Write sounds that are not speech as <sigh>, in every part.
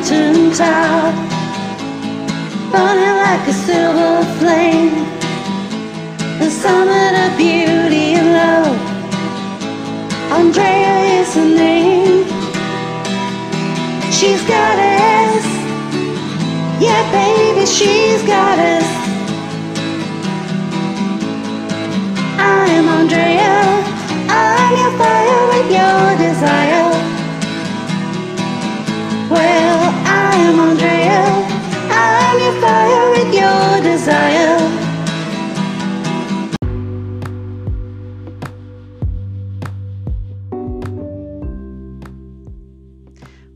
mountain top, burning like a silver flame. The summit of beauty and love. Andrea is her name. She's us. Yeah, baby, she's got us. I'm Andrea. I'm your fire with your desire. Well, Am Andrea. I'm your fire with your desire.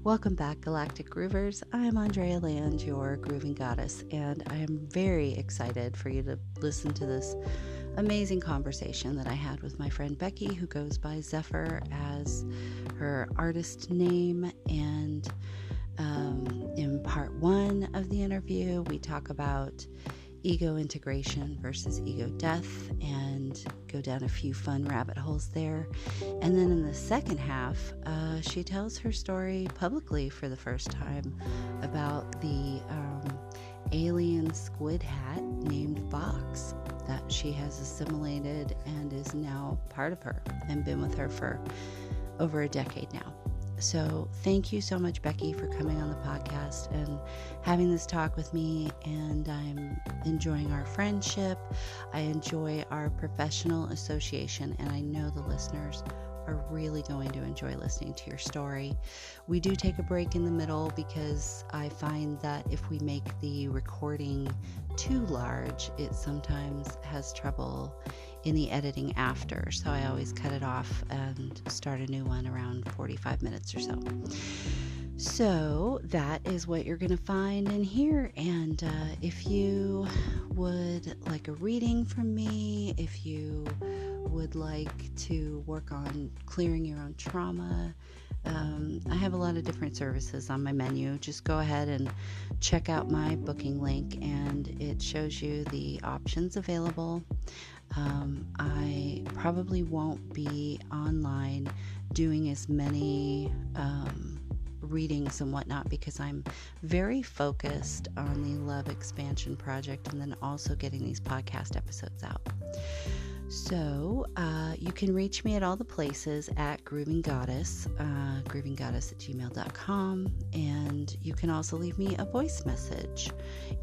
Welcome back, Galactic Groovers. I'm Andrea Land, your grooving goddess, and I am very excited for you to listen to this amazing conversation that I had with my friend Becky, who goes by Zephyr as her artist name. And um, in part one of the interview, we talk about ego integration versus ego death and go down a few fun rabbit holes there. And then in the second half, uh, she tells her story publicly for the first time about the um, alien squid hat named Box that she has assimilated and is now part of her and been with her for over a decade now. So, thank you so much, Becky, for coming on the podcast and having this talk with me. And I'm enjoying our friendship. I enjoy our professional association, and I know the listeners are really going to enjoy listening to your story. We do take a break in the middle because I find that if we make the recording too large, it sometimes has trouble in the editing after. So I always cut it off and start a new one around 45 minutes or so. So that is what you're going to find in here. And uh, if you would like a reading from me, if you would like to work on clearing your own trauma, um, I have a lot of different services on my menu. Just go ahead and check out my booking link, and it shows you the options available. Um, I probably won't be online doing as many um, readings and whatnot because I'm very focused on the Love Expansion Project and then also getting these podcast episodes out. So uh, you can reach me at all the places at Grooving Goddess, uh, groovinggoddess at gmail.com. And you can also leave me a voice message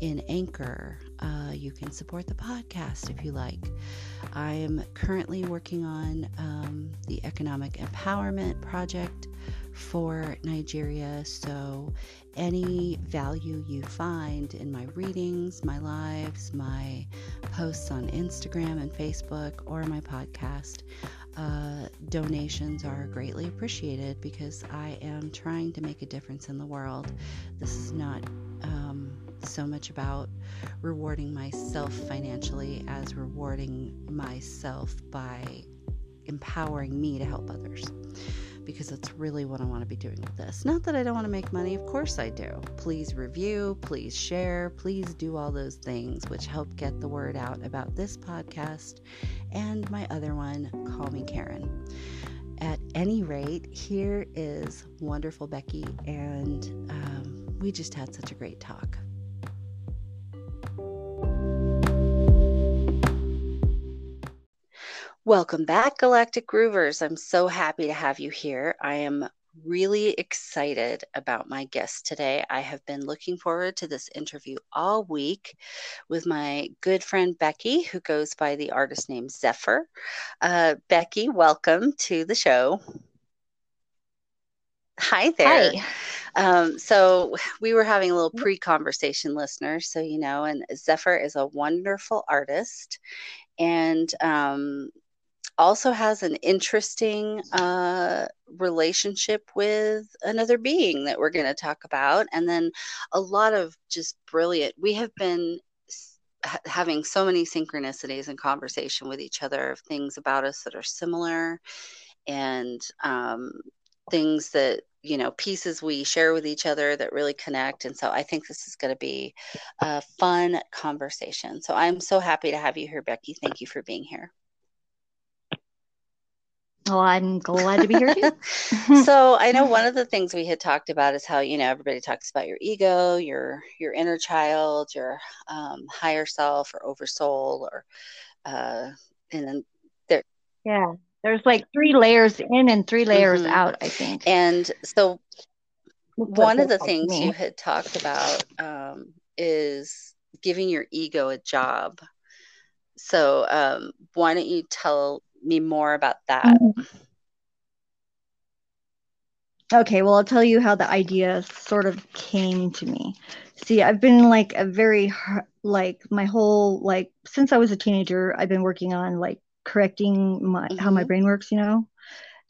in Anchor. Uh, you can support the podcast if you like. I am currently working on um, the Economic Empowerment Project for Nigeria. So, any value you find in my readings, my lives, my posts on Instagram and Facebook, or my podcast, uh, donations are greatly appreciated because I am trying to make a difference in the world. This is not um, so much about rewarding myself financially as rewarding myself by empowering me to help others because that's really what I want to be doing with this. Not that I don't want to make money, of course I do. Please review, please share, please do all those things which help get the word out about this podcast and my other one, Call Me Karen. At any rate, here is wonderful Becky, and um, we just had such a great talk. Welcome back, Galactic Groovers. I'm so happy to have you here. I am really excited about my guest today. I have been looking forward to this interview all week with my good friend Becky, who goes by the artist name Zephyr. Uh, Becky, welcome to the show. Hi there. Hi. Um, so we were having a little pre-conversation, listeners. So you know, and Zephyr is a wonderful artist, and um, also has an interesting uh, relationship with another being that we're going to talk about. And then a lot of just brilliant, we have been having so many synchronicities and conversation with each other of things about us that are similar and um, things that you know pieces we share with each other that really connect and so i think this is going to be a fun conversation so i'm so happy to have you here becky thank you for being here Well, I'm glad to be here too. <laughs> so I know one of the things we had talked about is how you know everybody talks about your ego, your your inner child, your um, higher self or oversoul, or uh, and then there. Yeah, there's like three layers in and three layers mm-hmm. out. I think. And so, one of the things you had talked about um, is giving your ego a job. So, um, why don't you tell me more about that? Mm-hmm. Okay, well, I'll tell you how the idea sort of came to me. See, I've been like a very, like, my whole, like, since I was a teenager, I've been working on like correcting my, mm-hmm. how my mm-hmm. brain works, you know?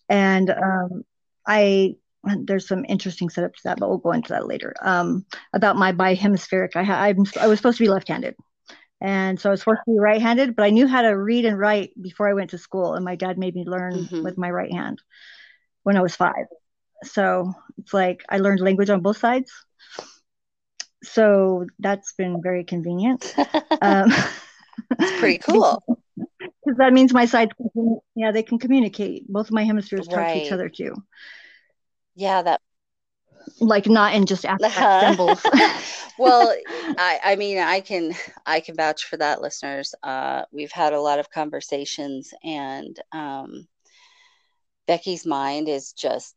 And um, I, there's some interesting setup to that, but we'll go into that later. Um, about my bihemispheric, I, I'm, I was supposed to be left handed. And so I was supposed to be right handed, but I knew how to read and write before I went to school. And my dad made me learn mm-hmm. with my right hand when I was five so it's like I learned language on both sides. So that's been very convenient. <laughs> um, it's pretty <laughs> cool. Because that means my sides, yeah, they can communicate. Both of my hemispheres talk right. to each other too. Yeah, that like not in just <laughs> abstract symbols. <laughs> well, I, I mean, I can I can vouch for that, listeners. Uh, we've had a lot of conversations, and um, Becky's mind is just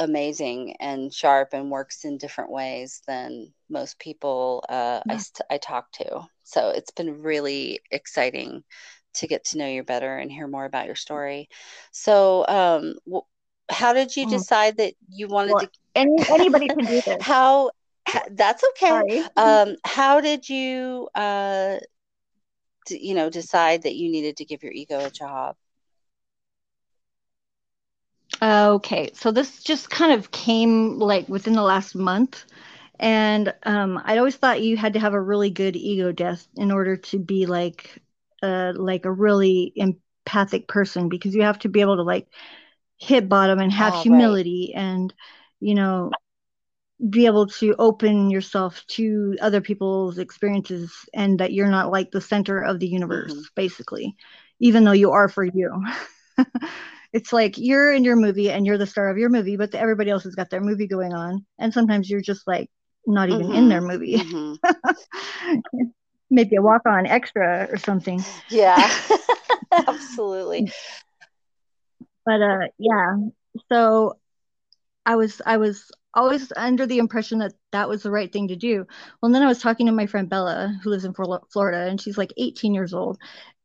amazing and sharp and works in different ways than most people uh, yeah. I, I talk to. So it's been really exciting to get to know you better and hear more about your story. So, um, w- how did you mm. decide that you wanted well, to? Any, anybody can do <laughs> this. How? that's okay. Um, how did you, uh, d- you know, decide that you needed to give your ego a job? Okay, so this just kind of came like within the last month. And um, I always thought you had to have a really good ego death in order to be like, uh, like a really empathic person because you have to be able to like hit bottom and have oh, humility right. and, you know, be able to open yourself to other people's experiences and that you're not like the center of the universe, mm-hmm. basically, even though you are for you. <laughs> it's like you're in your movie and you're the star of your movie, but everybody else has got their movie going on. And sometimes you're just like not even mm-hmm. in their movie. Mm-hmm. <laughs> Maybe a walk on extra or something. Yeah, <laughs> absolutely. But uh, yeah, so I was, I was always under the impression that that was the right thing to do. Well, then I was talking to my friend Bella, who lives in Florida, and she's like 18 years old.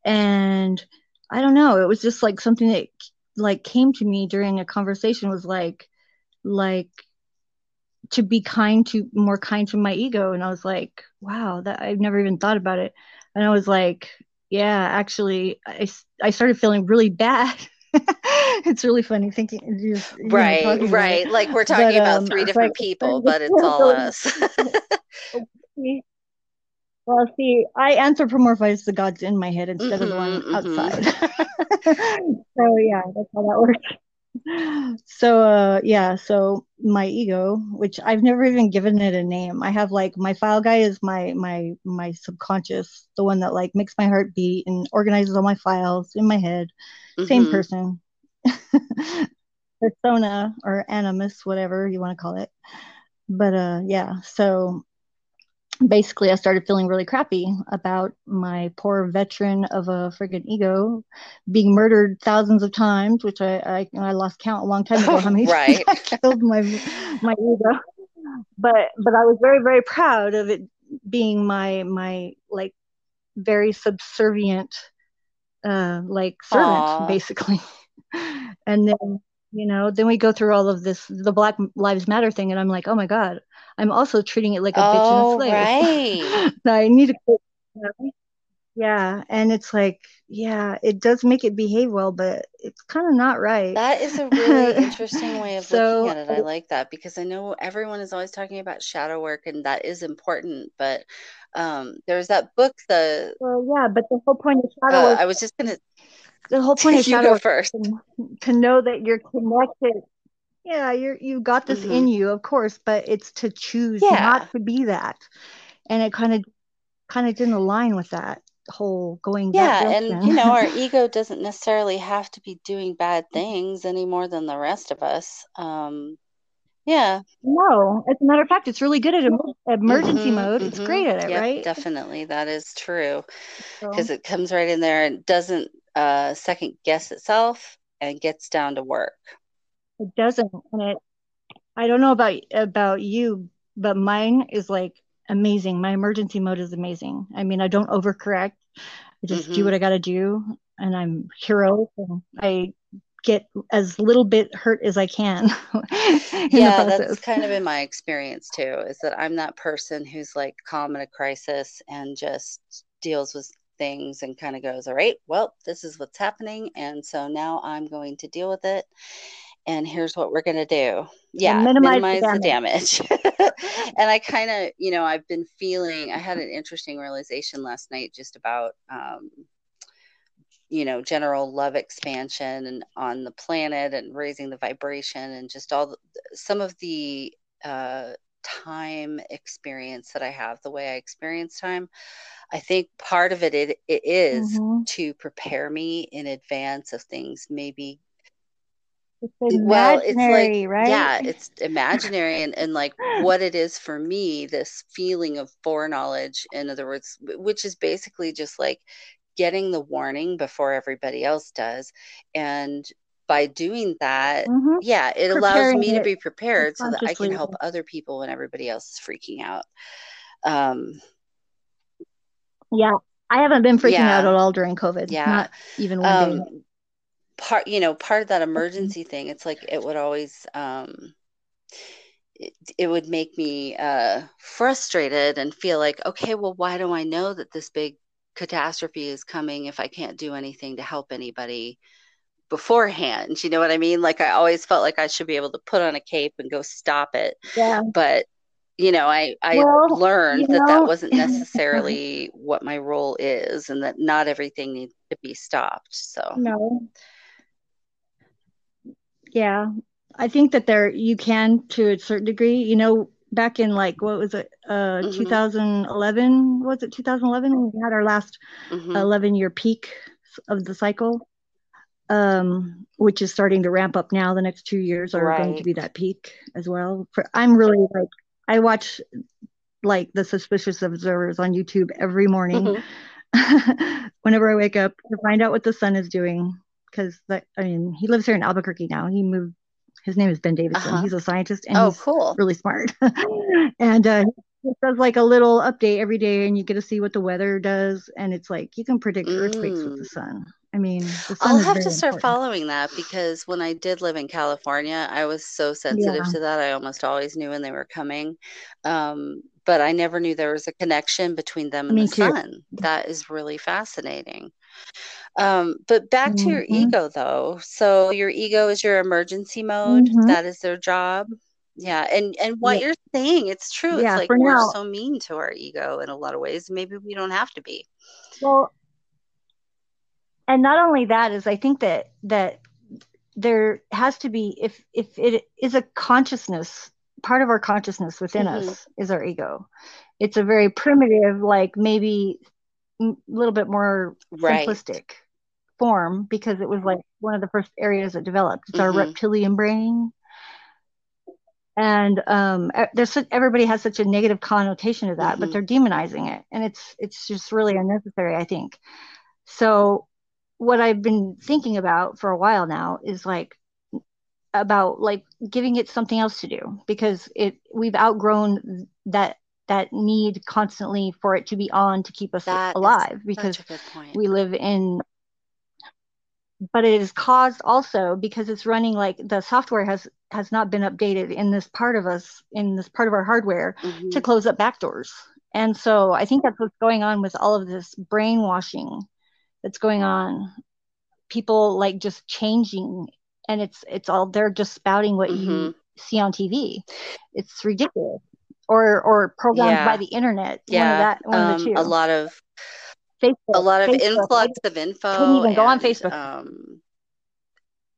And I don't know, it was just like something that like came to me during a conversation was like like to be kind to more kind to my ego. And i was like wow that i've never even thought about it. And i was like yeah actually i, I started feeling really bad. <laughs> It's really funny thinking just, right know, right like we're talking but, about um, three different like, people but it's all us. <laughs> <laughs> well see i anthropomorphize the gods in my head instead mm-hmm, of the one mm-hmm. outside. So yeah, that's how that works. So uh yeah, so my ego, which I've never even given it a name. I have like my file guy is my my my subconscious, the one that like makes my heart beat and organizes all my files in my head. Mm-hmm. Same person. <laughs> Persona or animus, whatever you want to call it. But uh yeah, so basically I started feeling really crappy about my poor veteran of a friggin' ego being murdered thousands of times, which I I, I lost count a long time ago. <laughs> how many right. <laughs> I killed my my ego? But but I was very very proud of it being my my like very subservient uh like servant Aww. basically. <laughs> and then you know then we go through all of this the black lives matter thing and i'm like oh my god i'm also treating it like a oh, bitch and a oh, slave. <laughs> right. I need to yeah and it's like yeah it does make it behave well but it's kind of not right. That is a <laughs> really interesting way of so, looking at it. I like that because i know everyone is always talking about shadow work and that is important but um there's that book the well yeah but the whole point of shadow uh, work i was just gonna the whole point of <laughs> shadow first. to, know that you're connected. Yeah you're you got this mm-hmm. in you of course but it's to choose yeah. not to be that. And it kind of kind of didn't align with that whole going yeah and you know our ego <laughs> doesn't necessarily have to be doing bad things any more than the rest of us. Um yeah. No as a matter of fact it's really good at emergency mm-hmm, mode. Mm-hmm. it's great at it yep, right? definitely. That is true. Because so. it comes right in there and doesn't uh second guess itself and gets down to work it doesn't and it i don't know about about you but mine is like amazing. My emergency mode is amazing. I mean, I don't overcorrect. I just mm-hmm. do what I got to do, and I'm hero. And I get as little bit hurt as I can. <laughs> yeah, that's kind of in my experience too. Is that I'm that person who's like calm in a crisis and just deals with things and kind of goes, all right, well, this is what's happening, and so now I'm going to deal with it and here's what we're going to do. Yeah, minimize, minimize the damage. The damage. <laughs> and I kind of, you know, I've been feeling, I had an interesting realization last night just about, um, you know, general love expansion and on the planet and raising the vibration and just all the, some of the uh, time experience that I have, the way I experience time. I think part of it, it, it is mm-hmm. to prepare me in advance of things maybe it's well it's like right? yeah it's imaginary and, and like <laughs> what it is for me this feeling of foreknowledge in other words which is basically just like getting the warning before everybody else does and by doing that mm-hmm. yeah it Preparing allows me to be prepared so that i can help other people when everybody else is freaking out um yeah i haven't been freaking yeah. out at all during covid yeah not even one um, day part you know part of that mm-hmm. emergency thing it's like it would always um it, it would make me uh frustrated and feel like okay well why do i know that this big catastrophe is coming if i can't do anything to help anybody beforehand you know what i mean like i always felt like i should be able to put on a cape and go stop it yeah but you know i i well, learned that know, that wasn't <laughs> necessarily what my role is and that not everything needs to be stopped so no yeah, I think that there you can to a certain degree. You know, back in like what was it, uh, mm-hmm. 2011? Was it 2011? We had our last mm-hmm. 11 year peak of the cycle, um, which is starting to ramp up now. The next two years are right. going to be that peak as well. For I'm really like I watch like the suspicious observers on YouTube every morning. Mm-hmm. <laughs> Whenever I wake up to find out what the sun is doing, because I mean he lives here in Albuquerque now. He moved. His name is Ben Davidson. Uh-huh. He's a scientist and oh, cool, really smart. <laughs> and uh, he does like a little update every day, and you get to see what the weather does. And it's like you can predict mm. earthquakes with the mm. sun. I mean, I'll have to start important. following that because when I did live in California, I was so sensitive yeah. to that. I almost always knew when they were coming. Um, but I never knew there was a connection between them and Me the too. sun. That is really fascinating. Um, but back to your mm-hmm. ego though. So your ego is your emergency mode. Mm-hmm. That is their job. Yeah. And and what yeah. you're saying, it's true. Yeah, it's like we're now. so mean to our ego in a lot of ways. Maybe we don't have to be. Well and not only that is I think that that there has to be if if it is a consciousness part of our consciousness within mm-hmm. us is our ego it's a very primitive like maybe a little bit more right. simplistic form because it was like one of the first areas that developed. It's mm-hmm. our reptilian brain. And um, there's such, everybody has such a negative connotation to that, mm-hmm. but they're demonizing it, and it's it's just really unnecessary, I think. So, what I've been thinking about for a while now is like about like giving it something else to do because it we've outgrown that that need constantly for it to be on to keep us that alive because we live in but it is caused also because it's running like the software has has not been updated in this part of us in this part of our hardware mm-hmm. to close up backdoors and so i think that's what's going on with all of this brainwashing that's going on people like just changing and it's it's all they're just spouting what mm-hmm. you see on tv it's ridiculous or or programmed yeah. by the internet. Yeah, one of that, one um, A lot of Facebook, a lot of Facebook. influx of info. Couldn't even and, go on Facebook. Um,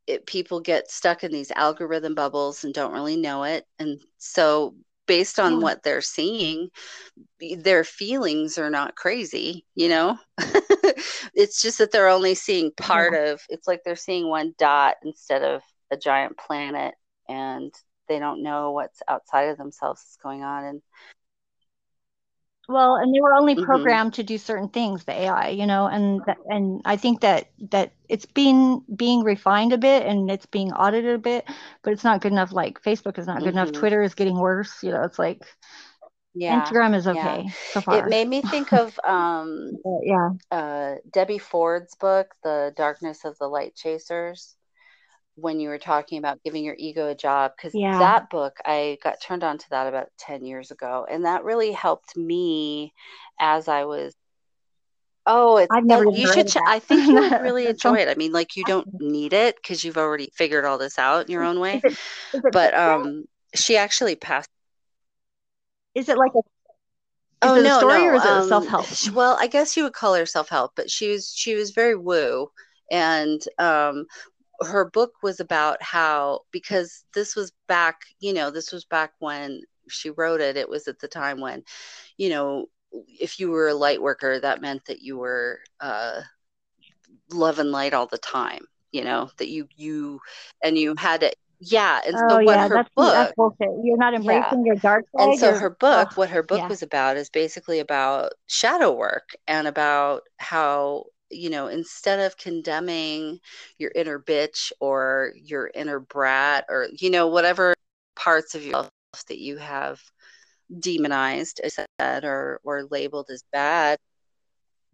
it, people get stuck in these algorithm bubbles and don't really know it, and so based on yeah. what they're seeing their feelings are not crazy you know <laughs> it's just that they're only seeing part yeah. of it's like they're seeing one dot instead of a giant planet and they don't know what's outside of themselves is going on and well and they were only mm-hmm. programmed mm-hmm. to do certain things the ai you know and and i think that that it's being being refined a bit and it's being audited a bit but it's not good enough like facebook is not good mm-hmm. enough twitter is getting worse you know it's like yeah instagram is okay yeah. so far it made me think of <laughs> um yeah uh debbie ford's book the darkness of the light chasers when you were talking about giving your ego a job because yeah. that book I got turned on to that about 10 years ago and that really helped me as I was Oh, it's I've never you should ch- I think you would really <laughs> enjoy it. I mean like you don't need it because you've already figured all this out in your <laughs> own way. Is it, is it but um she actually passed Is it like a oh no, story no. or is it um, self help? Well, I guess you would call her self help, but she was she was very woo, and um, her book was about how because this was back you know this was back when she wrote it it was at the time when you know if you were a light worker that meant that you were uh love and light all the time you know that you you and you had to yeah and oh, so what yeah, her that's, book that's bullshit. you're not embracing yeah. your dark side and so or, her book oh, what her book yeah. was about is basically about shadow work and about how you know, instead of condemning your inner bitch or your inner brat or, you know, whatever parts of yourself that you have demonized, as said, or, or labeled as bad.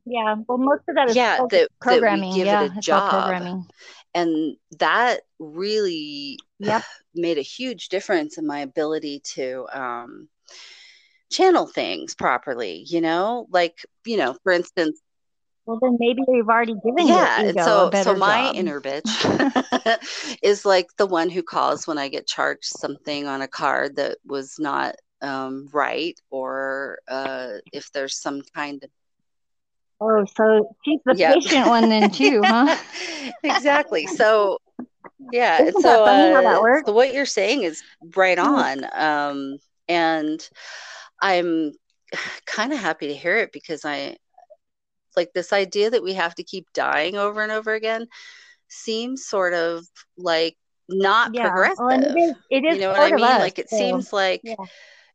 Yeah, well, most of that is yeah, that, programming. That we give yeah, it a job. Programming. And that really yep. <sighs> made a huge difference in my ability to um, channel things properly, you know, like, you know, for instance, well, then maybe they've already given yeah, your ego so a better so my job. inner bitch <laughs> <laughs> is like the one who calls when I get charged something on a card that was not um, right, or uh, if there's some kind of oh, so she's the yep. patient one then too, huh? <laughs> exactly. So yeah, Isn't so uh, so what you're saying is right hmm. on, um, and I'm <sighs> kind of happy to hear it because I like this idea that we have to keep dying over and over again seems sort of like not yeah. progressive. Well, it is, it is you know what I mean? Us, like it so, seems like yeah.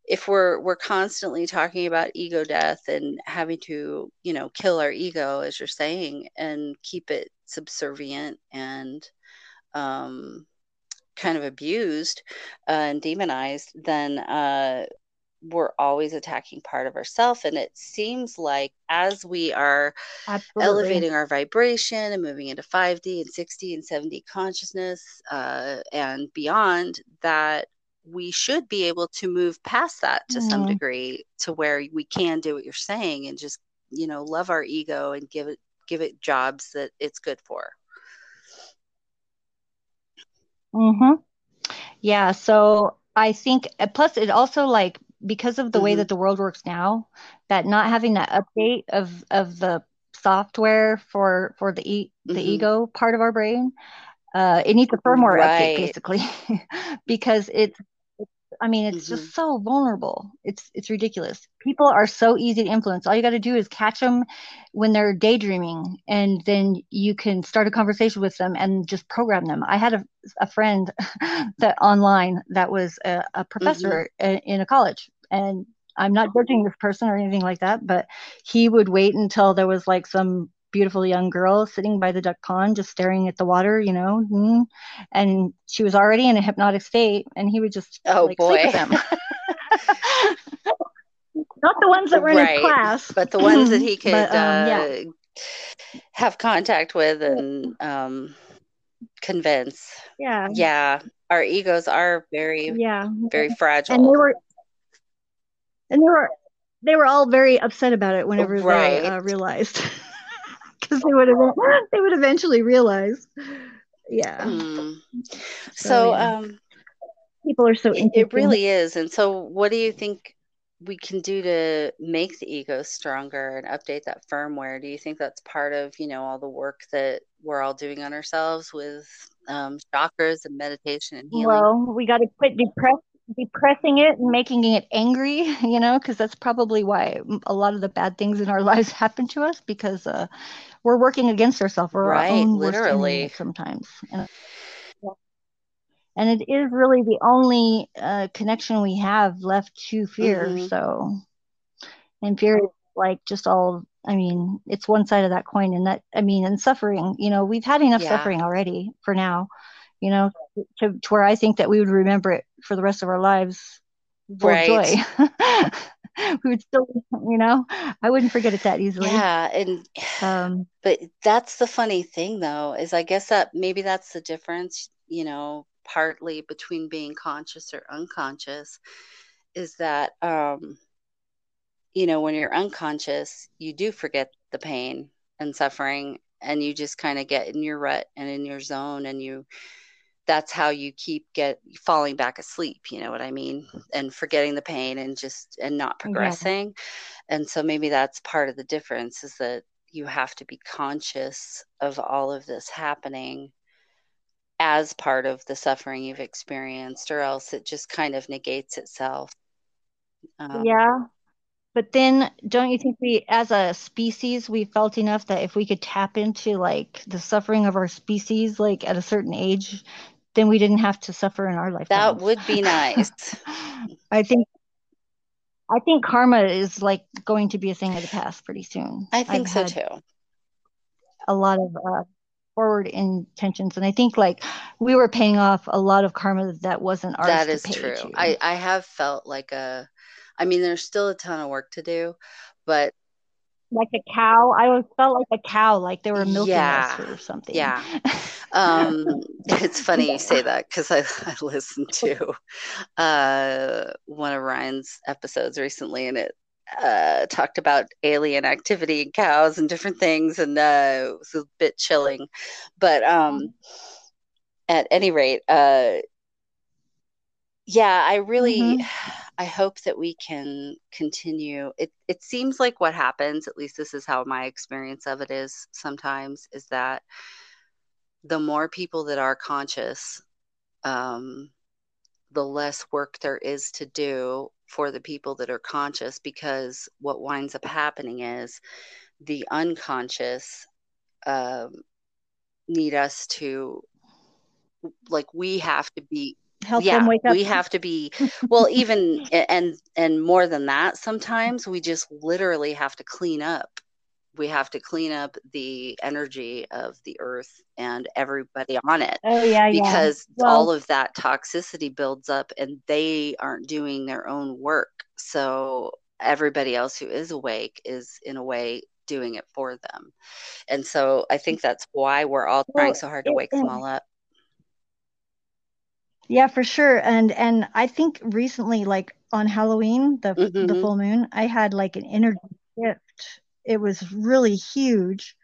if we're we're constantly talking about ego death and having to, you know, kill our ego as you're saying and keep it subservient and um kind of abused uh, and demonized, then uh we're always attacking part of ourself and it seems like as we are Absolutely. elevating our vibration and moving into 5d and 6d and 7d consciousness uh, and beyond that we should be able to move past that to mm. some mm-hmm. degree to where we can do what you're saying and just you know love our ego and give it give it jobs that it's good for mhm yeah so I think plus it also like because of the mm-hmm. way that the world works now, that not having that update of of the software for for the e- the mm-hmm. ego part of our brain, uh, it needs a firmware right. update basically, <laughs> because it's I mean, it's mm-hmm. just so vulnerable. It's it's ridiculous. People are so easy to influence. All you got to do is catch them when they're daydreaming, and then you can start a conversation with them and just program them. I had a, a friend <laughs> that online that was a, a professor mm-hmm. in a college, and I'm not judging this person or anything like that, but he would wait until there was like some beautiful young girl sitting by the duck pond just staring at the water, you know, mm, and she was already in a hypnotic state, and he would just oh like, boy. sleep with them. <laughs> Not the ones that were in right. his class, but the ones that he <clears throat> could but, um, uh, have contact with and um, convince. Yeah, yeah. Our egos are very, yeah, very fragile. And they were and they were they were all very upset about it whenever right. they uh, realized <laughs> because they would have they would eventually realize. Yeah. Mm. so, so yeah. um people are so it, it really is. And so what do you think we can do to make the ego stronger and update that firmware? Do you think that's part of you know all the work that we're all doing on ourselves with um, chakras and meditation and healing? Well we got to quit depressed depressing it and making it angry, <laughs> you know, because that's probably why a lot of the bad things in our <laughs> lives happen to us because uh, we're working against ourselves. We're Right, our own literally. sometimes. And, and it is really the only uh, connection we have left to fear. Mhm. So, and fear is like just all, I mean, it's one side of that coin. And that, I mean, and suffering, you know, we've had enough Yeah. suffering already for now, you know, to, to where I think that we would remember it for the rest of our lives full Right. joy. <laughs> we would still, you know, I wouldn't forget it that easily. Yeah, and Um, but that's the funny thing though, is I guess that maybe that's the difference, you know, partly between being conscious or unconscious, is that um, you know, when you're unconscious, you do forget the pain and suffering and you just kind of get in your rut and in your zone and you that's how you keep get falling back asleep you know what i mean and forgetting the pain and just and not yeah. progressing and so maybe that's part of the difference is that you have to be conscious of all of this happening as part of the suffering you've experienced or else it just kind of negates itself um, Yeah. But then don't you think we, as a species, we felt enough that if we could tap into like the suffering of our species, like at a certain age, then we didn't have to suffer in our life. that would be nice <laughs> I think I think karma is like going to be a thing of the past pretty soon. i think I've so too a lot of uh, forward intentions, and I think like we were paying off a lot of karma that wasn't ours That is true. to. I I have felt like a I mean there's still a ton of work to do, but Like a cow, I always felt like a cow, like they were milking us or something. Yeah. <laughs> Um it's funny you say that because I, <laughs> I listened to uh one of Ryan's episodes recently and it uh talked about alien activity in cows and different things and uh it was a bit chilling. But um at any rate, uh yeah, I really Mhm. <sighs> I hope that we can continue. It it seems like what happens, at least this is how my experience of it is sometimes, is that the more people that are conscious, um, the less work there is to do for the people that are conscious because what winds up happening is the unconscious um, need us to like we have to be Help yeah them wake up. we have to be well <laughs> even and and more than that sometimes we just literally have to clean up we have to clean up the energy of the earth and everybody on it Oh yeah, yeah. because Well, all of that toxicity builds up and they aren't doing their own work so everybody else who is awake is in a way doing it for them and so i think that's why we're all trying so hard to wake them all up yeah, for sure. And and I think recently, like on Halloween, the the Mhm. full moon, I had like an energy shift. It was really huge,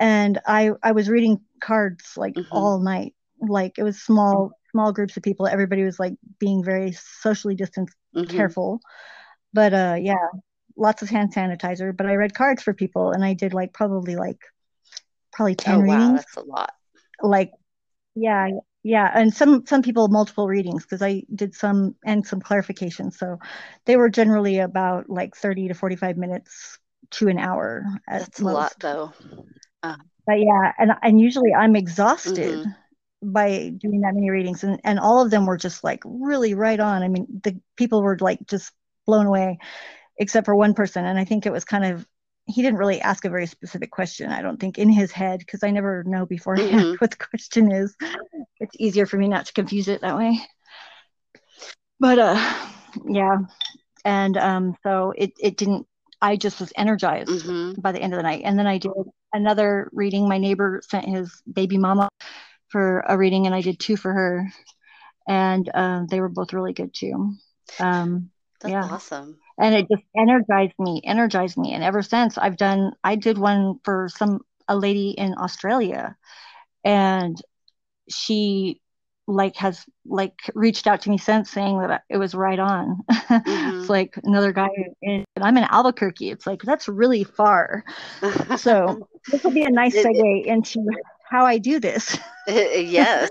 and I I was reading cards like Mhm. all night. Like it was small small groups of people. Everybody was like being very socially distanced, Mhm. careful. But uh, yeah, lots of hand sanitizer. But I read cards for people, and I did like probably like probably oh ten wow readings. that's a lot like yeah yeah and some some people multiple readings because i did some and some clarification. So they were generally about like 30 to 45 minutes to an hour at that's a lot most. though. But yeah and and usually i'm exhausted Mhm. by doing that many readings and and all of them were just like really right on. I mean the people were like just blown away except for one person and i think it was kind of he didn't really ask a very specific question i don't think in his head because i never know beforehand Mhm. <laughs> what the question is. It's easier for me not to confuse it that way. But uh yeah. And um so it it didn't i just was energized Mhm. by the end of the night. And then i did another reading. My neighbor sent his baby mama for a reading and i did two for her. And um, they were both really good too. Um, that's yeah. awesome and it just energized me energized me. And ever since i've done i did one for some a lady in australia. And she like has like reached out to me since saying that it was right on. Mhm. <laughs> it's like another guy in, and i'm in albuquerque. It's like that's really far. So <laughs> this will be a nice segue into how i do this. <laughs> Yes.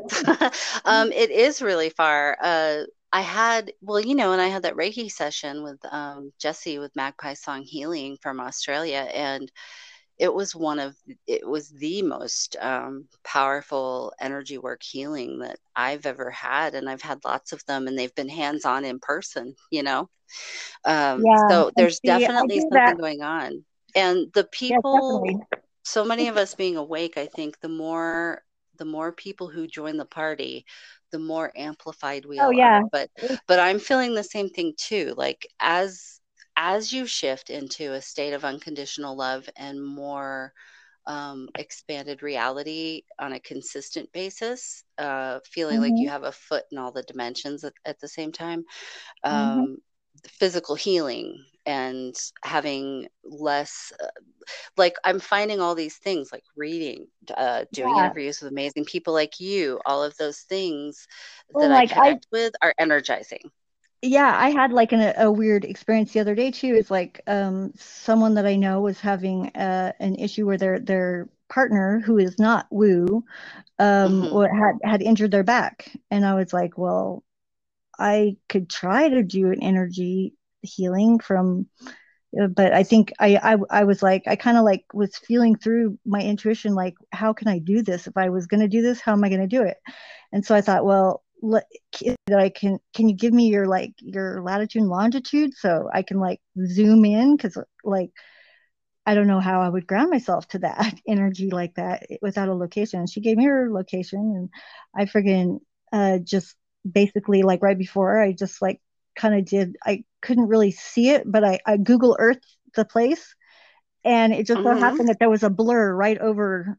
Um it is really far. Uh I had, well, you know, and I had that Reiki session with um, Jesse with Magpie Song Healing from Australia, and it was one of it was the most um, powerful energy work healing that I've ever had, and I've had lots of them, and they've been hands on in person, you know. Um, Yeah, so there's see, definitely something that. going on, and the people, definitely. so many <laughs> of us being awake, I think the more the more people who join the party, the more amplified we Oh all yeah. are. But but I'm feeling the same thing too. Like as as you shift into a state of unconditional love and more um, expanded reality on a consistent basis, uh, feeling like mhm, you have a foot in all the dimensions at, at the same time, mhm. um, physical healing and having less uh, like i'm finding all these things like reading uh, doing Yeah. interviews with amazing people like you all of those things Well, that i like I connect with are energizing yeah, I had like an, a weird experience the other day too. It's like um someone that I know was having uh, an issue where their their partner, who is not woo, um, hmm had had injured their back, and I was like, well, I could try to do an energy healing from, uh, but I think I I, I was like I kind of like was feeling through my intuition, like how can I do this? If I was going to do this, how am I going to do it? And so I thought, well, that I can can you give me your like your latitude and longitude so I can like zoom in because like I don't know how I would ground myself to that <laughs> energy like that without a location. She gave me her location and I friggin' uh just basically like right before I just like kind of did I couldn't really see it, but I, I Google Earth the place and it just so hmm happened that there was a blur right over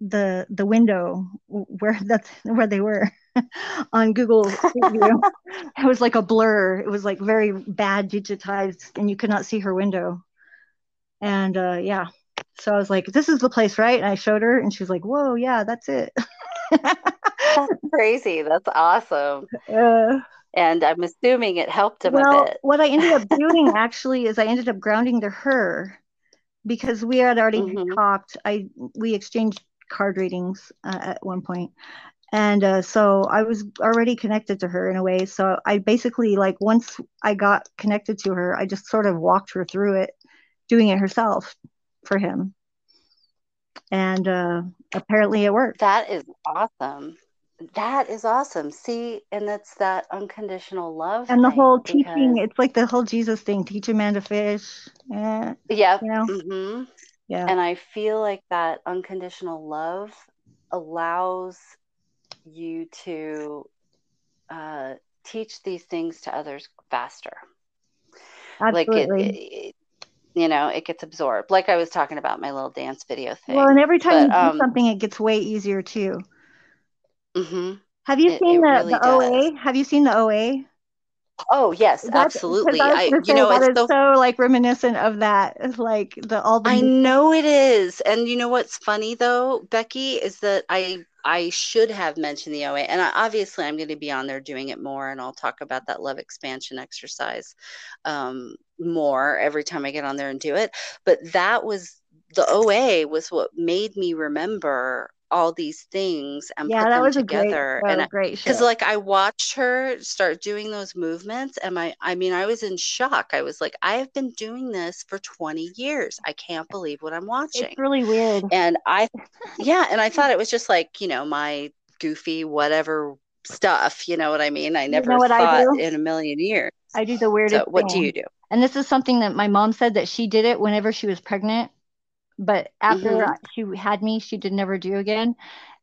the the window where <laughs> that's where they were <laughs> on Google <laughs> It was like a blur. It was like very bad digitized and you could not see her window. And uh yeah. So I was like, this is the place, right? And I showed her and she was like, whoa, yeah, that's it. that's crazy that's awesome uh, and i'm assuming it helped him a well, bit what I ended up <laughs> doing actually is I ended up grounding to her because we had already hmm talked. I we exchanged card readings uh, at one. And uh, so I was already connected to her in a way. So I basically like once I got connected to her, I just sort of walked her through it, doing it herself for him. And uh, apparently it worked. that is awesome that is awesome see and it's that unconditional love And the whole teaching, because it's like the whole Jesus thing, teach a man to fish. Yeah, yeah you know, hmm yeah. And I feel like that unconditional love allows you to uh, teach these things to others faster. Like it, Absolutely. it, you know, it gets absorbed. Like I was talking about my little dance video thing. Well, and every time But you do um, something, it gets way easier too. Mhm, Have you it, seen it the really the does. OA? Have you seen the OA? Oh yes, That's absolutely. I you say know, it's so so like reminiscent of that. It's like the all the I know it is. And you know what's funny though, Becky, is that I I should have mentioned the OA. And I, obviously I'm going to be on there doing it more and I'll talk about that love expansion exercise um, more every time I get on there and do it. But that was the OA was what made me remember all these things and Yeah, put that them was a great together. And. I, Great because like I watched her start doing those movements and my I mean I was in shock. I was like I have been doing this for 20 years. I can't believe what I'm watching. It's really weird. And I <laughs> yeah, and I thought it was just like, you know, my goofy whatever stuff, you know what I mean? I You never know what I thought in a million years. I do the So weirdest what do you do? And this is something that my mom said that she did it whenever she was pregnant, but after Mhm. she had me, she did never do again.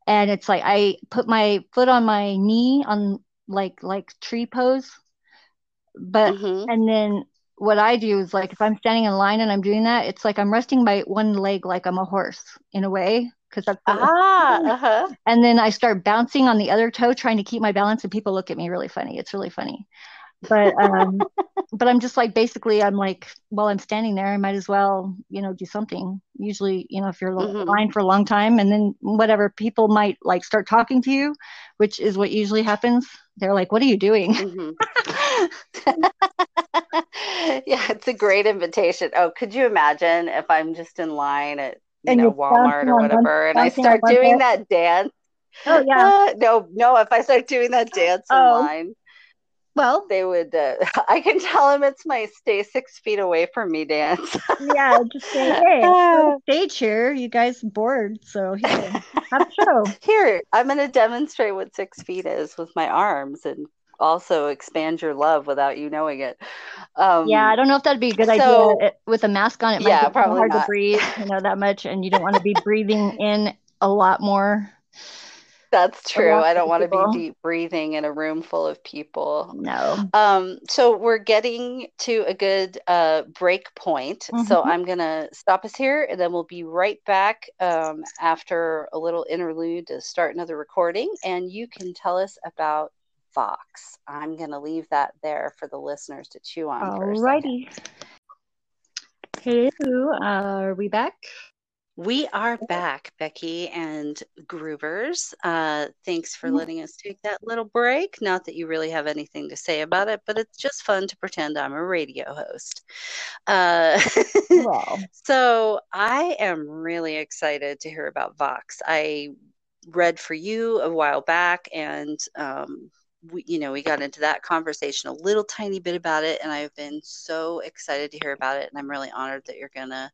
And it's like I put my foot on my knee on like like tree pose, but Mhm. and then what I do is like if I'm standing in line and I'm doing that, it's like I'm resting my one leg like I'm a horse in a way because that's Ah, uh-huh. and then I start bouncing on the other toe trying to keep my balance and people look at me really funny. It's really funny. But um <laughs> but I'm just like basically I'm like while I'm standing there I might as well, you know, do something. Usually, you know, if you're in Mhm. line for a long time and then whatever people might like start talking to you, which is what usually happens. They're like, "What are you doing?" Mhm. <laughs> yeah, it's a great invitation. Oh, could you imagine if I'm just in line at, you and know, Walmart or one whatever, and I start doing that dance? Oh yeah. Uh, no, no, if I start doing that dance in Oh, line, Well, they would. Uh, <laughs> I can tell them it's my stay six feet away from me dance. <laughs> yeah, just say, hey, I'm stage here. You guys bored, so here, <laughs> have a show. Here, I'm going to demonstrate what six feet is with my arms and also expand your love without you knowing it. Um, yeah, I don't know if that'd be a good so, idea it, with a mask on. It might yeah, be probably hard not. to breathe, you know, that much, and you don't want to be breathing in a lot more. That's true. I don't want to be deep breathing in a room full of people. No. Um, so we're getting to a good uh, break point. So Mhm. I'm going to stop us here and then we'll be right back um, after a little interlude to start another recording. And you can tell us about Vox. I'm going to leave that there for the listeners to chew on for a second. Alrighty. Hello, uh, are we back? We are back, Becky and Groovers. Uh, thanks for letting us take that little break. Not that you really have anything to say about it, but it's just fun to pretend I'm a radio host. Uh, <laughs> Well, so I am really excited to hear about Vox. I read for you a while back, and um, we, you know, we got into that conversation a little tiny bit about it, and I've been so excited to hear about it, and I'm really honored that you're gonna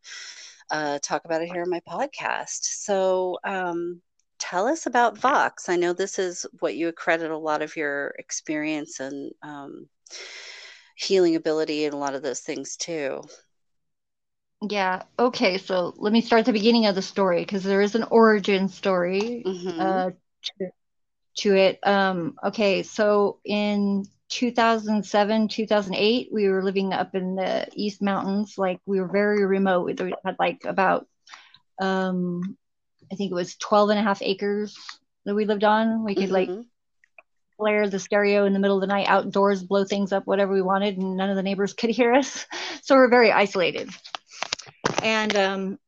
uh, talk about it here on my podcast. So, um, tell us about Vox. I know this is what you accredit a lot of your experience and um, healing ability and a lot of those things too. yeah. Okay, so let me start at the beginning of the story because there is an origin story Mhm. uh, to, to it. Um, okay, so in 2007, 2008, we were living up in the East Mountains. Like we were very remote. We had like about, um, I think it was 12 and a half acres that we lived on. We could like Mhm. flare the stereo in the middle of the night outdoors, blow things up, whatever we wanted, and none of the neighbors could hear us. So we're very isolated. And um,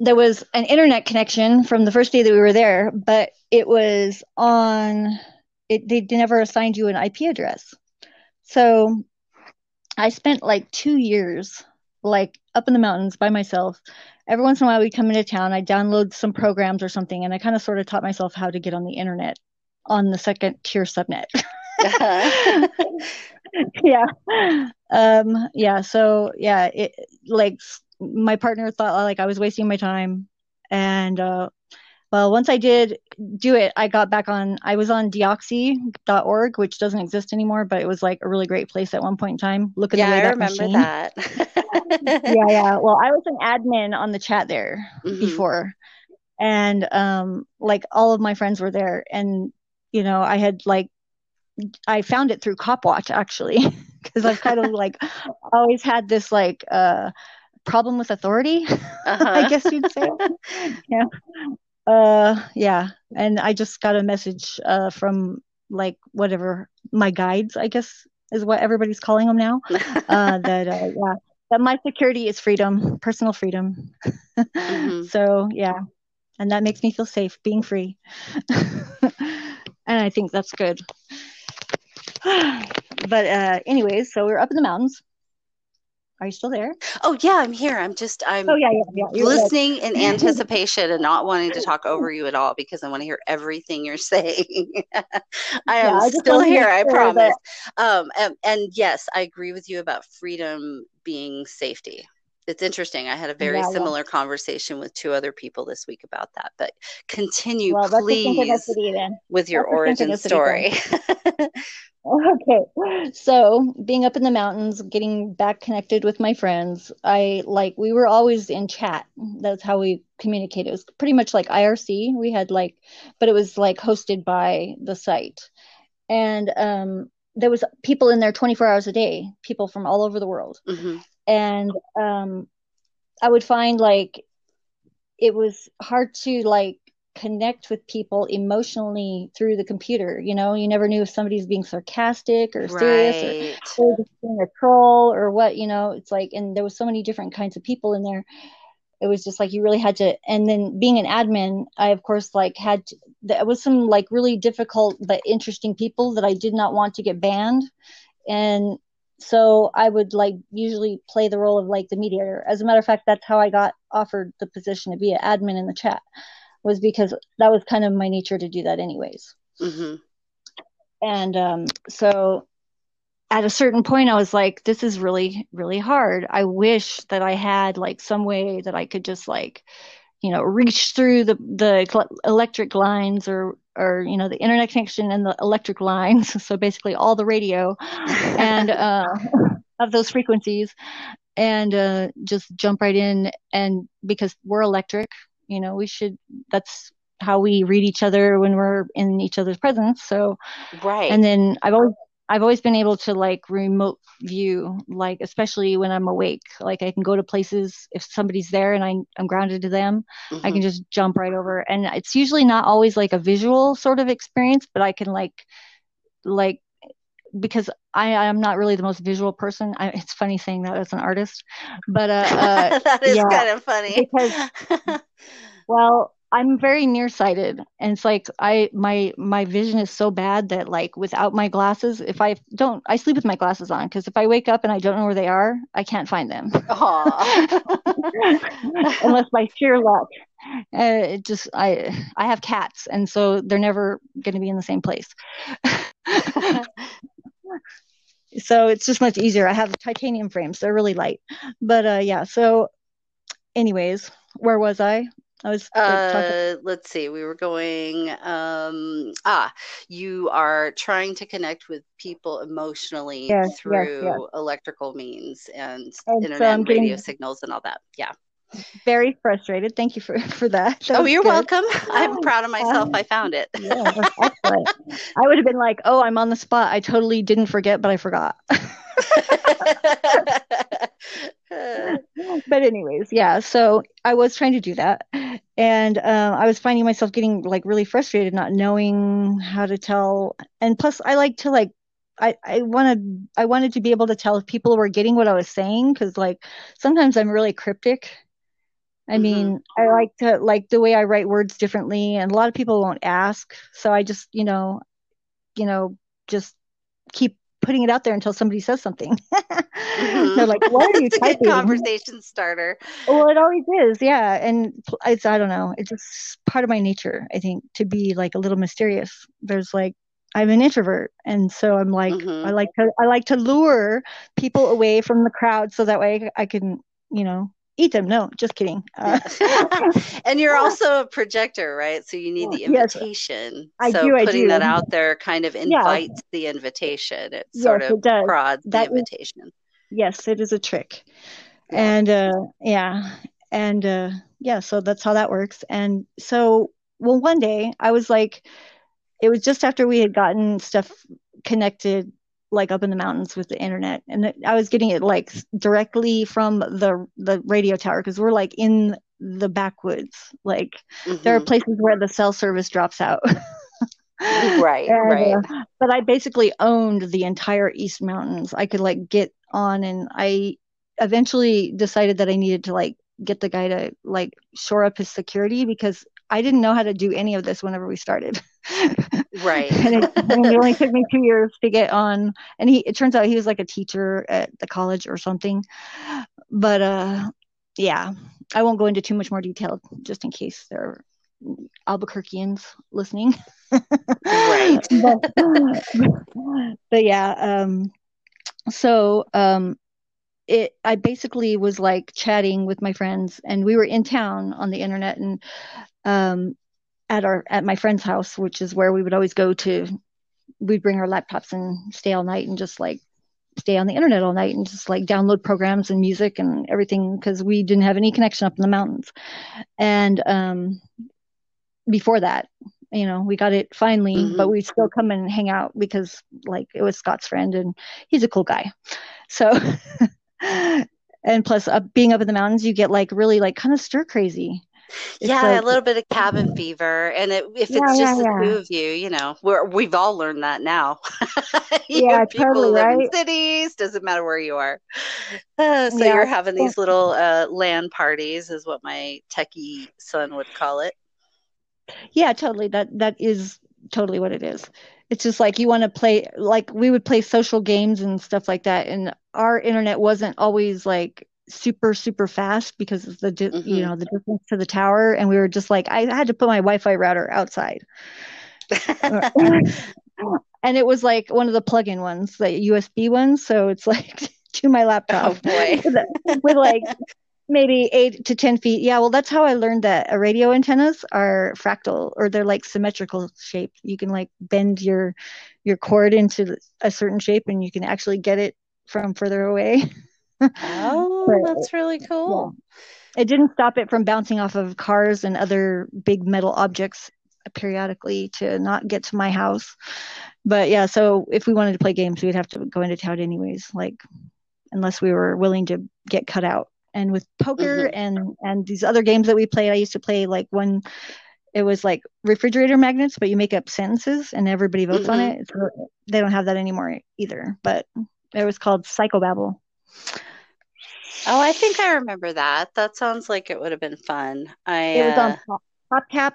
there was an internet connection from the first day that we were there, but it was on, it, they never assigned you an IP address. So I spent like two years, like up in the mountains by myself. Every once in a while, we'd come into town, I'd download some programs or something, and I kind of sort of taught myself how to get on the internet on the second tier subnet. <laughs> yeah. Um, yeah. So yeah, it like my partner thought like I was wasting my time. And uh well, once I did do it, I got back on I was on deoxy.org, which doesn't exist anymore, but it was like a really great place at one point in time. Look at yeah, the way I that remember machine. that. <laughs> <laughs> yeah, yeah. Well, I was an admin on the chat there Mhm. before. And um like all of my friends were there and you know, I had like I found it through Copwatch actually <laughs> because I've kind of like always had this like uh problem with authority, I Uh-huh. guess you'd say. Yeah. Uh yeah. And I just got a message uh from like whatever my guides, I guess is what everybody's calling them now. <laughs> Uh that uh yeah, that my security is freedom, personal freedom. Mhm. <laughs> So yeah. And that makes me feel safe being free. <laughs> and I think that's good. <sighs> but uh anyways, so we're up in the mountains. Are you still there? Oh yeah, I'm here. I'm just I'm Oh yeah, yeah, yeah. Listening in <laughs> anticipation and not wanting to talk over you at all because I want to hear everything you're <laughs> saying. I am I still here, I promise. that- Um, and, and yes, I agree with you about freedom being safety. It's interesting. I had a very similar conversation with two other people this week about that. But continue, Well, please, with your origin story. <laughs> <laughs> Okay. So, being up in the mountains, getting back connected with my friends, I like we were always in chat. That's how we communicated. It was pretty much like IRC. We had like, but it was like hosted by the site. And um there was people in there 24 hours a day, people from all over the world. Mhm. and um I would find like it was hard to like connect with people emotionally through the computer. You know, you never knew if somebody's being sarcastic or serious or, Right. or just being a troll or what. You know, it's like, and there was so many different kinds of people in there. It was just like you really had to. And then being an admin, I of course like had to, there was some like really difficult but interesting people that I did not want to get banned, and so I would like usually play the role of like the mediator. As a matter of fact, that's how I got offered the position to be an admin in the chat, was because that was kind of my nature to do that anyways. hmm And um, so at a certain point, I was like, this is really, really hard. I wish that I had like some way that I could just like, you know, reach through the the electric lines or or you know the internet connection and the electric lines. <laughs> So basically all the radio and uh, <laughs> of those frequencies, and uh, just jump right in. And because we're electric, you know, we should. That's how we read each other when we're in each other's presence. So right. And then I've always I've always been able to like remote view, like especially when I'm awake. Like I can go to places if somebody's there and I, I'm grounded to them, mm-hmm. I can mm-hmm. just jump right over. And it's usually not always like a visual sort of experience, but I can like, like, because I am not really the most visual person. I, it's funny saying that as an artist, but uh, uh <laughs> that is yeah, kind of funny. because, <laughs> well, I'm very nearsighted and it's like I my my vision is so bad that like without my glasses if I don't I sleep with my glasses on because if I wake up and I don't know where they are I can't find them. <laughs> Unless by sheer luck uh, it just I I have cats and so they're never going to be in the same place so it's just much easier I have titanium frames they're really light but uh yeah so anyways where was I I was uh, let's see. We were going um ah, you are trying to connect with people emotionally yes, through yes, yes. electrical means and, and internet so and radio signals and all that. Yeah. Very frustrated. Thank you for for that. that oh, you're good. welcome. I'm proud of myself. I found it. yeah, excellent. I would have been like, "Oh, I'm on the spot. I totally didn't forget, but I forgot." <laughs> but anyways, yeah. So I was trying to do that, and uh, I was finding myself getting like really frustrated, not knowing how to tell. And plus, I like to like I, I wanted I wanted to be able to tell if people were getting what I was saying because like sometimes I'm really cryptic. I mm-hmm. mean, I like to like the way I write words differently, and a lot of people won't ask, so I just you know, you know, just keep putting it out there until somebody says something. mm-hmm. <laughs> They're like, "What are <laughs> you typing?" conversation starter. Well, it always is, yeah. And it's I don't know. It's just part of my nature, I think, to be like a little mysterious. There's like I'm an introvert, and so I'm like mm-hmm. I like to I like to lure people away from the crowd so that way I can you know eat them. No, just kidding. Uh, <laughs> and you're also a projector, right? So you need the invitation. Yes, I so do. Putting I do. that out there kind of invites yeah. the invitation. It yes, sort of it prods that the invitation. Is, yes, it is a trick. Yeah. And uh, yeah, and uh, yeah, so that's how that works. And so, well, one day I was like, it was just after we had gotten stuff connected like up in the mountains with the internet and i was getting it like directly from the the radio tower because we're like in the backwoods like mm-hmm. there are mm-hmm. places where the cell service drops out <laughs> right and, right uh, but i basically owned the entire east mountains i could like get on and i eventually decided that i needed to like get the guy to like shore up his security because I didn't know how to do any of this whenever we started. Right. <laughs> and, it, and, it, only took me two years to get on. And he, it turns out he was like a teacher at the college or something. But uh, yeah, I won't go into too much more detail just in case there are Albuquerqueans listening. right. <laughs> but, <laughs> but, yeah, um, so um, it I basically was like chatting with my friends and we were in town on the internet and um, at our at my friend's house, which is where we would always go to. We'd bring our laptops and stay all night and just like stay on the internet all night and just like download programs and music and everything because we didn't have any connection up in the mountains. And um, before that, you know, we got it finally, mm-hmm. but we still come and hang out because like it was Scott's friend and he's a cool guy. So, <laughs> and plus, uh, being up in the mountains, you get like really like kind of stir crazy yeah, like, a little bit of cabin fever, and it, if yeah, it's just yeah, the two of you, you know, we're we've all learned that now. <laughs> yeah, people totally live right. in cities. Doesn't matter where you are. <sighs> Uh, so you're having these little uh, LAN parties, is what my techie son would call it. Yeah, totally. That that is totally what it is. It's just like you want to play, like we would play social games and stuff like that, and our internet wasn't always like super super fast because of the mm-hmm. you know the distance to the tower and we were just like i had to put my wi-fi router outside <laughs> and it was like one of the plug-in ones, the USB ones. So it's like <laughs> to my laptop. Oh <laughs> with like maybe eight to ten feet. Yeah, well, that's how I learned that uh, radio antennas are fractal or they're like symmetrical shape. You can like bend your your cord into a certain shape, and you can actually get it from further away. <laughs> Oh, But, that's really cool. It didn't stop it from bouncing off of cars and other big metal objects periodically to not get to my house. But yeah, so if we wanted to play games, we'd have to go into town anyways, like unless we were willing to get cut out. And with poker Mhm. and and these other games that we played, I used to play like one it was like refrigerator magnets, but you make up sentences and everybody votes on Mhm. it. So they don't have that anymore either. But it was called Psychobabble. Oh, I think I remember that. That sounds like it would have been fun. I It was uh, on Pop- PopCap.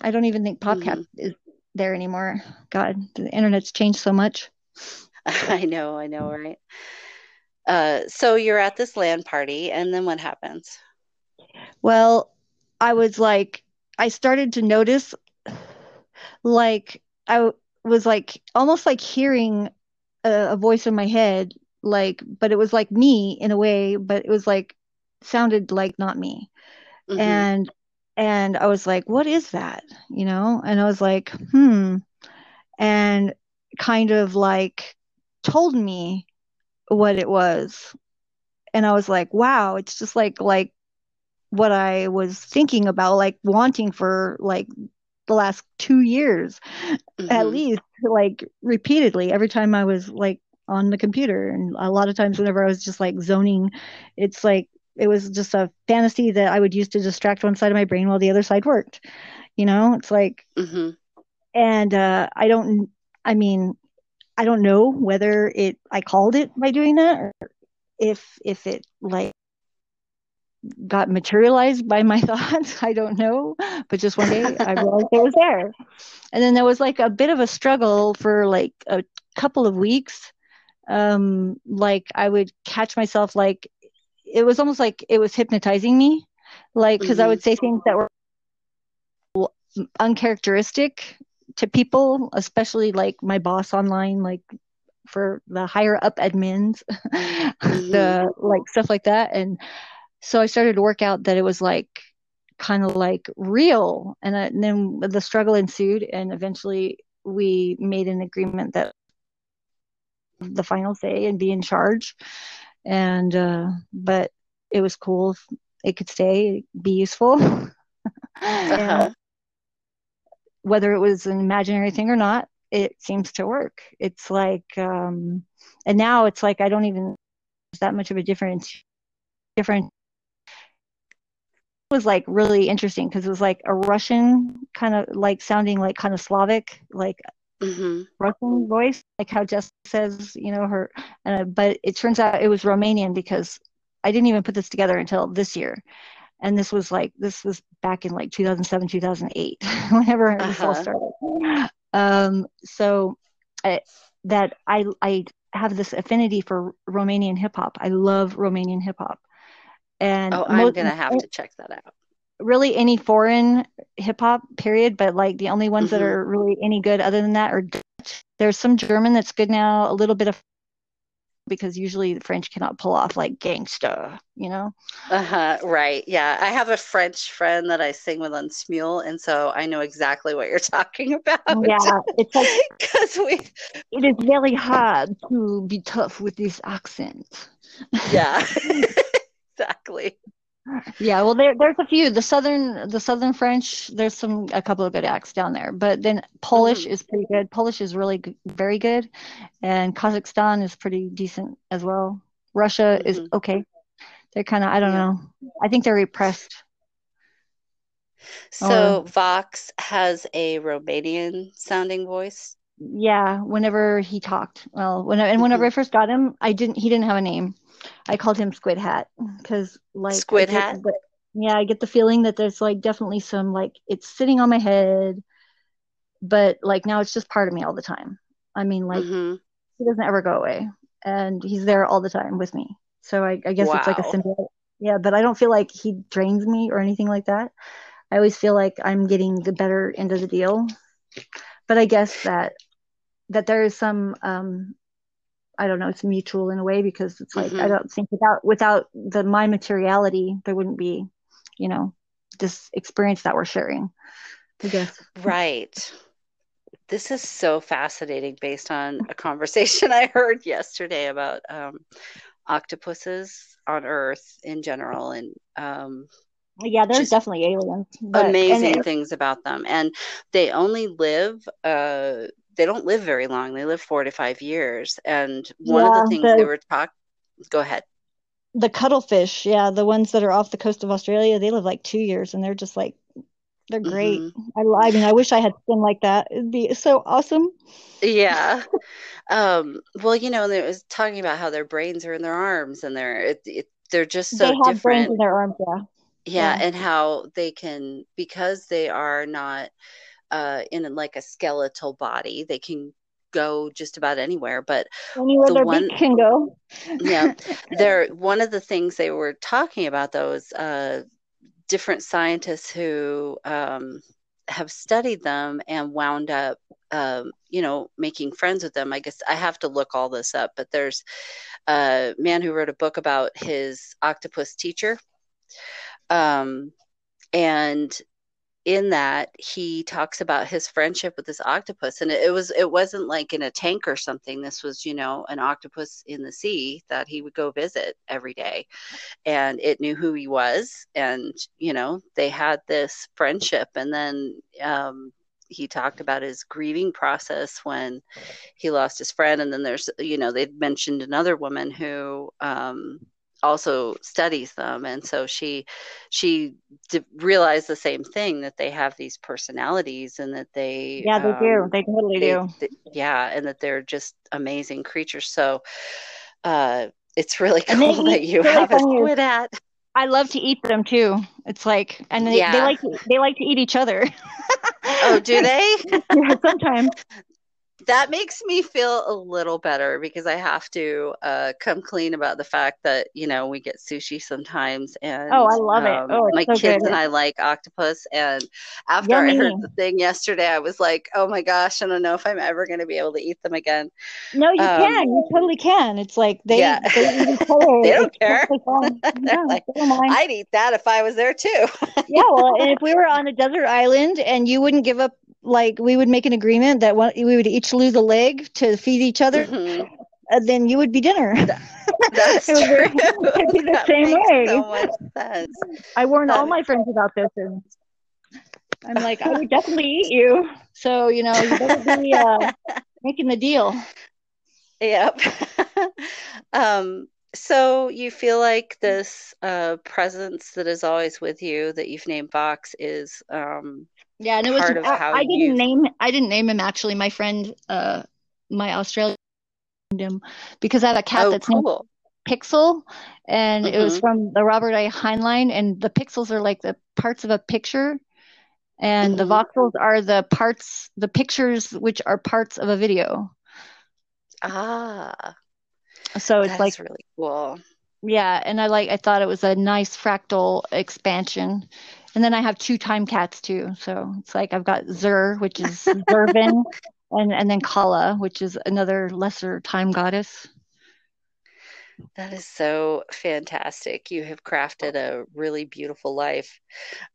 I don't even think PopCap Mm-hmm. is there anymore. God, the internet's changed so much. <laughs> I know, I know, right? Uh, so you're at this LAN party, and then what happens? Well, I was like, I started to notice, like, I was like almost like hearing a, a voice in my head, like, but it was like me in a way, but it was like sounded like not me. Mhm. and and I was like, what is that? You know? And I was like, hmm. And kind of like told me what it was. And I was like, wow, it's just like like what I was thinking about, like wanting for like the last two years at Mhm. least, like repeatedly every time I was like on the computer. And a lot of times whenever I was just like zoning, it's like it was just a fantasy that I would use to distract one side of my brain while the other side worked. You know, it's like, Mhm. and uh, I don't, I mean, I don't know whether it I called it by doing that or if if it like got materialized by my <laughs> thoughts. I don't know, but just one day I realized it was there. And then there was like a bit of a struggle for like a couple of weeks. Um, like I would catch myself like it was almost like it was hypnotizing me, like because I Mhm. would say things that were uncharacteristic to people, especially like my boss online, like for the higher up admins, <laughs> the like stuff like that. And so I started to work out that it was like kind of like real. And, I, and then the struggle ensued, and eventually we made an agreement that the final say and be in charge. And uh, but it was cool it could stay, be useful. <laughs> Uh-huh. and whether it was an imaginary thing or not, it seems to work. It's like, um, and now it's like I don't even that much of a difference. Different it was like really interesting because it was like a Russian kind of like sounding like kind of Slavic, like Mhm. Russian voice, like how Jess says, you know, her. Uh, but it turns out it was Romanian because I didn't even put this together until this year, and this was like this was back in like 2007, 2008, <laughs> whenever this all Uh-huh. started. Um, so I, that I I have this affinity for Romanian hip hop. I love Romanian hip hop, and Oh, I'm gonna have to check that out. really any foreign hip hop period, but like the only ones that Mhm. are really any good other than that are Dutch. There's some German that's good now, a little bit of because usually the French cannot pull off like gangsta, you know? Uh-huh, right. Yeah. I have a French friend that I sing with on Smule, and so I know exactly what you're <laughs> talking about. Yeah, it's like <laughs> Because we, it is very hard to be tough with this accent. yeah, <laughs> exactly. Yeah, well there there's a few. The southern the southern French, there's some a couple of good acts down there. But then Polish Mhm. is pretty good. Polish is really g- very good. And Kazakhstan is pretty decent as well. Russia is Mhm. okay. They're kind of I don't Yeah. know. I think they're repressed. So Vox has a Romanian sounding voice. Yeah, whenever he talked. Well, when and whenever I first got him, I didn't he didn't have a name. I called him Squid Hat because like Squid Hat? the- yeah, I get the feeling that there's like definitely some like it's sitting on my head, but like now it's just part of me all the time. I mean, like hmm he doesn't ever go away, and he's there all the time with me. So I, I guess it's like a Wow. symbiote. Yeah, but I don't feel like he drains me or anything like that. I always feel like I'm getting the better end of the deal. But I guess that that there is some um I don't know, it's mutual in a way because it's like Mhm. I don't think without without the my materiality there wouldn't be, you know, this experience that we're sharing. I guess. Right. This is so fascinating based on a conversation <laughs> I heard yesterday about um, octopuses on Earth in general and um, Yeah, there's definitely aliens. But amazing things about them. And they only live, uh, they don't live very long. They live four to five years. And one of the things they the were talk, go ahead. the cuttlefish, yeah, the ones that are off the coast of Australia, they live like two years and they're just like they're great. hmm I, I mean, I wish I had skin like that. It'd be so awesome. Yeah. Um, well, you know, they was talking about how their brains are in their arms and they're it, it, they're just so They have brains different in their arms, yeah. Yeah, Yeah. and how they can, because they are not uh, in like a skeletal body, they can go just about anywhere. But Anywhere the their one, beak can go. yeah, <laughs> they're one of the things they were talking about those uh, different scientists who um, have studied them and wound up, um, you know, making friends with them. I guess I have to look all this up, but there's a man who wrote a book about his octopus teacher. Um, and in that he talks about his friendship with this octopus and it, it was it wasn't like in a tank or something. This was you know an octopus in the sea that he would go visit every day. And it knew who he was and you know they had this friendship. And then um he talked about his grieving process when he lost his friend. And then there's you know they'd mentioned another woman who um also studies them and so she she d- realized the same thing that they have these personalities and that they Yeah, they do. um They totally they, do. th yeah and that they're just amazing creatures so uh it's really <laughs> cool that you really have a squid hat I love to eat them too. It's like, and they, they like to, they like to eat each other. oh do <laughs> they Yeah, sometimes. That makes me feel a little better because I have to uh, come clean about the fact that you know we get sushi sometimes, and Oh, I love it. um, Oh, my so good. kids and I like octopus. And after I heard the thing yesterday, I was like, oh my gosh, I don't know if I'm ever going to be able to eat them again. No, you Um, can. You totally can. It's like they yeah, they <laughs> they don't care. totally <laughs> Yeah, like. I'd eat that if I was there too. Yeah, well, and if we <laughs> were on a desert island and you wouldn't give up, like we would make an agreement that one, we would each lose a leg to feed each other, hmm uh, then you would be dinner. That's <laughs> true. <laughs> it'd be the That same way. so much sense. I warned all my friends about this, and I'm like, I would definitely eat you. So, you know, you better be uh, <laughs> making the deal. Yep. Um, so you feel like this uh, presence that is always with you that you've named Vox is um, Yeah, and it was part of I, how I didn't name I didn't name him actually. My friend, uh, my Australian named him because I have a cat Oh, that's named. Pixel, and it was hmm from the Robert A. Heinlein, and the pixels are like the parts of a picture, and the hmm voxels are the parts, the pictures which are parts of a video. Ah, So it's like, really cool. yeah, and I like I thought it was a nice fractal expansion. And then I have two time cats too. So it's like I've got Zur, which is Zurvan, <laughs> and and then Kala, which is another lesser time goddess. That is so fantastic. You have crafted a really beautiful life.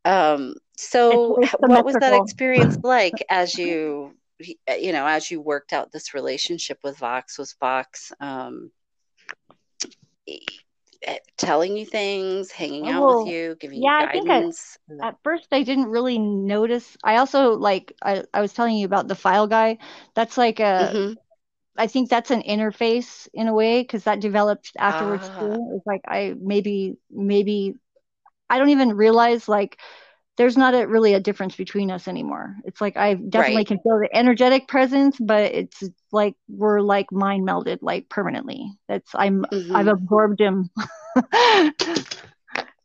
Um, so what was that experience <laughs> like as you, you know, as you worked out this relationship with Vox? Was Vox um, telling you things, hanging Oh, out with you, giving you yeah, I think I, at first I didn't really notice. I also like I, I was telling you about the file guy. That's like a hmm I think that's an interface in a way because that developed afterwards Ah, too. It's like I maybe maybe I don't even realize like there's not a, really a difference between us anymore. It's like I definitely right. can feel the energetic presence, but it's like we're like mind melded like permanently. That's I'm I've hmm absorbed him. <laughs>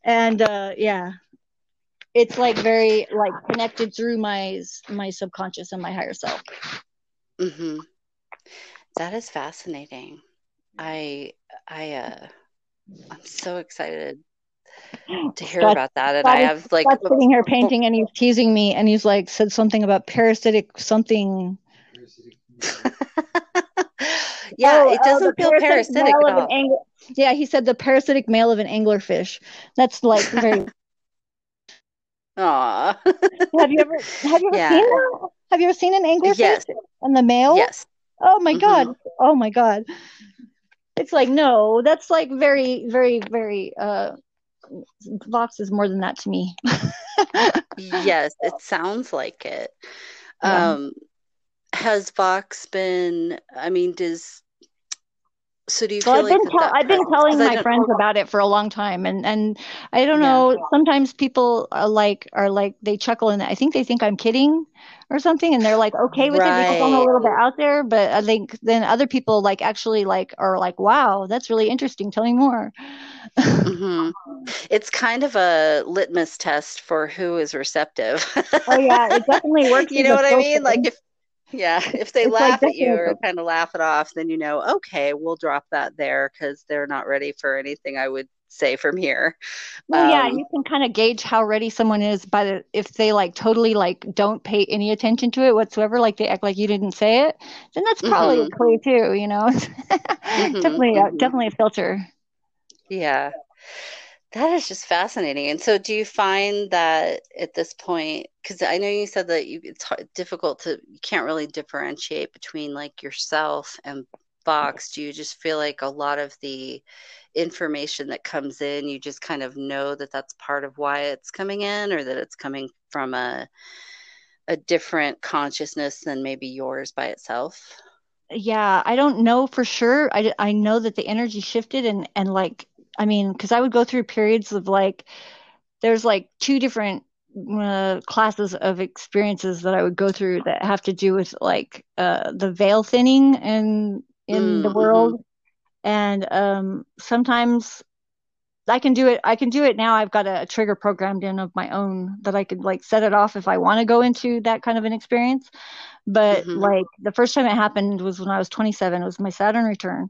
And uh yeah, it's like very like connected through my my subconscious and my higher self. Mm-hmm. That is fascinating. I I uh I'm so excited to hear Scott about that. And I Scott is have like sitting here painting and he's teasing me and he's like said something about parasitic something <laughs> yeah, Oh, it oh, doesn't the feel parasitic parasitic at all. angler. Yeah, he said the parasitic male of an anglerfish. That's like very. <laughs> Aw. <laughs> have you ever have you ever Yeah. seen that? Have you ever seen an anglerfish Yes. and the male? Yes. Oh my Mhm. God. Oh my God. It's like no, that's like very, very, very. Uh, Vox is more than that to me. <laughs> Yes, it sounds like it. Yeah. Um, has Vox been, I mean, does, so do you Well, I've like been that I've been telling my friends about it for a long time, and and I don't yeah. know. Sometimes people are like are like they chuckle and I think they think I'm kidding or something, and they're like okay with it because I'm a little bit out there. But I think then other people like actually like are like, wow, that's really interesting. Tell me more. hmm It's kind of a litmus test for who is receptive. Oh yeah, it definitely works <laughs> You know what I mean? Like if, yeah, <laughs> if they It's like laugh at you or kind of laugh it off, then you know, okay, we'll drop that there because they're not ready for anything I would say from here. Well, yeah, Um, you can kind of gauge how ready someone is by the if they like totally like don't pay any attention to it whatsoever, like they act like you didn't say it, then that's probably mhm, a clue too, you know. <laughs> mhm, Definitely, mhm. definitely a filter. Yeah. That is just fascinating. And so, do you find that at this point, because I know you said that you, it's hard, difficult to, you can't really differentiate between like yourself and Vox. Do you just feel like a lot of the information that comes in, you just kind of know that that's part of why it's coming in, or that it's coming from a a different consciousness than maybe yours by itself? Yeah, I don't know for sure. I, I know that the energy shifted and and like I mean, because I would go through periods of like there's like two different uh, classes of experiences that I would go through that have to do with like uh, the veil thinning in in the Mm, mhm, world, and um, sometimes I can do it. I can do it now. I've got a, trigger programmed in of my own that I could like set it off if I want to go into that kind of an experience. But mhm, like the first time it happened was when I was 27. It was my Saturn return.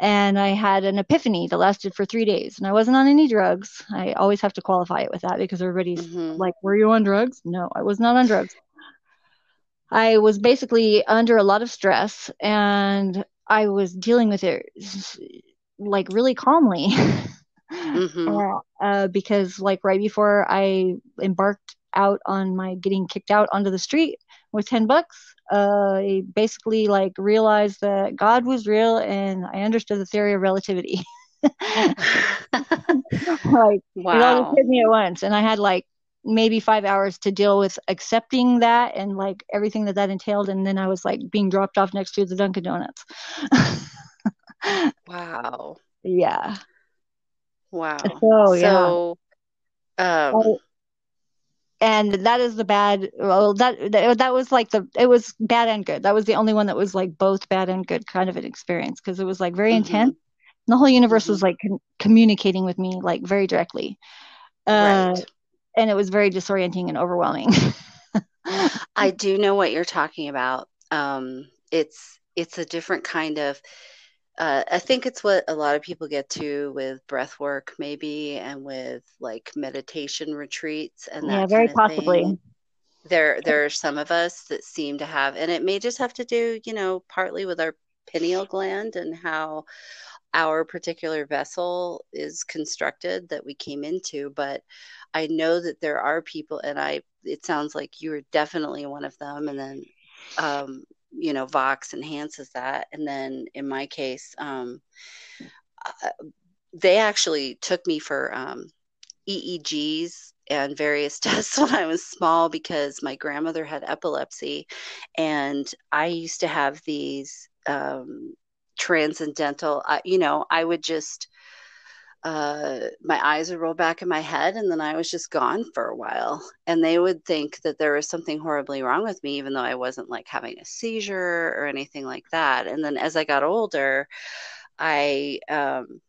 And I had an epiphany that lasted for three days. And I wasn't on any drugs. I always have to qualify it with that because everybody's mhm, like, Were you on drugs? No, I was not on drugs. I was basically under a lot of stress and I was dealing with it like really calmly. <laughs> mhm. uh, uh, because like right before I embarked out on my getting kicked out onto the street with 10 bucks, uh, I basically like realized that God was real and I understood the theory of relativity. <laughs> like it all hit me at once, and I had like maybe five hours to deal with accepting that and like everything that that entailed, and then I was like being dropped off next to the Dunkin' Donuts. <laughs> Wow. yeah. Wow. So yeah. Um, Oh, and that is the bad well that that, that was like the it was bad and good that was the only one that was like both bad and good kind of an experience because it was like very mhm, intense the whole universe was mhm. like con- communicating with me like very directly uh Right. and it was very disorienting and overwhelming I <laughs> do know what you're talking about. Um, it's it's a different kind of uh, I think it's what a lot of people get to with breath work, maybe, and with like meditation retreats and yeah very possibly thing. There, there are some of us that seem to have, and it may just have to do, you know, partly with our pineal gland and how our particular vessel is constructed that we came into. But I know that there are people, and I, it sounds like you are definitely one of them. And then, um, you know, Vox enhances that. And then in my case, um, uh, they actually took me for um, EEGs and various <laughs> tests when I was small because my grandmother had epilepsy. And I used to have these um, transcendental, uh, you know, I would just, uh, my eyes would roll back in my head and then I was just gone for a while. And they would think that there was something horribly wrong with me, even though I wasn't like having a seizure or anything like that. And then as I got older, I um,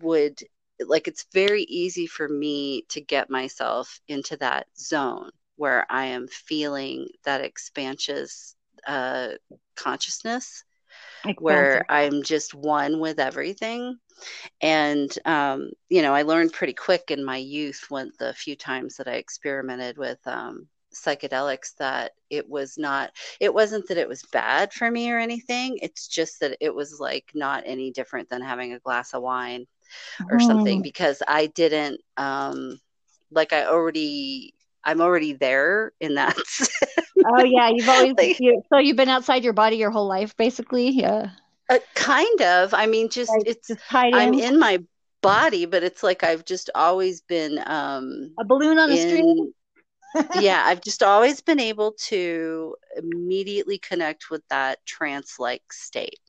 would like it's very easy for me to get myself into that zone where I am feeling that expansive uh, consciousness where I'm just one with everything. And, um, you know, I learned pretty quick in my youth when the few times that I experimented with um, psychedelics that it was not it wasn't that it was bad for me or anything it's just that it was like not any different than having a glass of wine or Mm. something because i didn't um like i already i'm already there in that <laughs> Oh yeah, you've always Like- you, so you've been outside your body your whole life, basically. Yeah, uh, kind of i mean just Like, it's just i'm in. in my body but it's like i've just always been um a balloon on a string. <laughs> yeah i've just always been able to immediately connect with that trance like state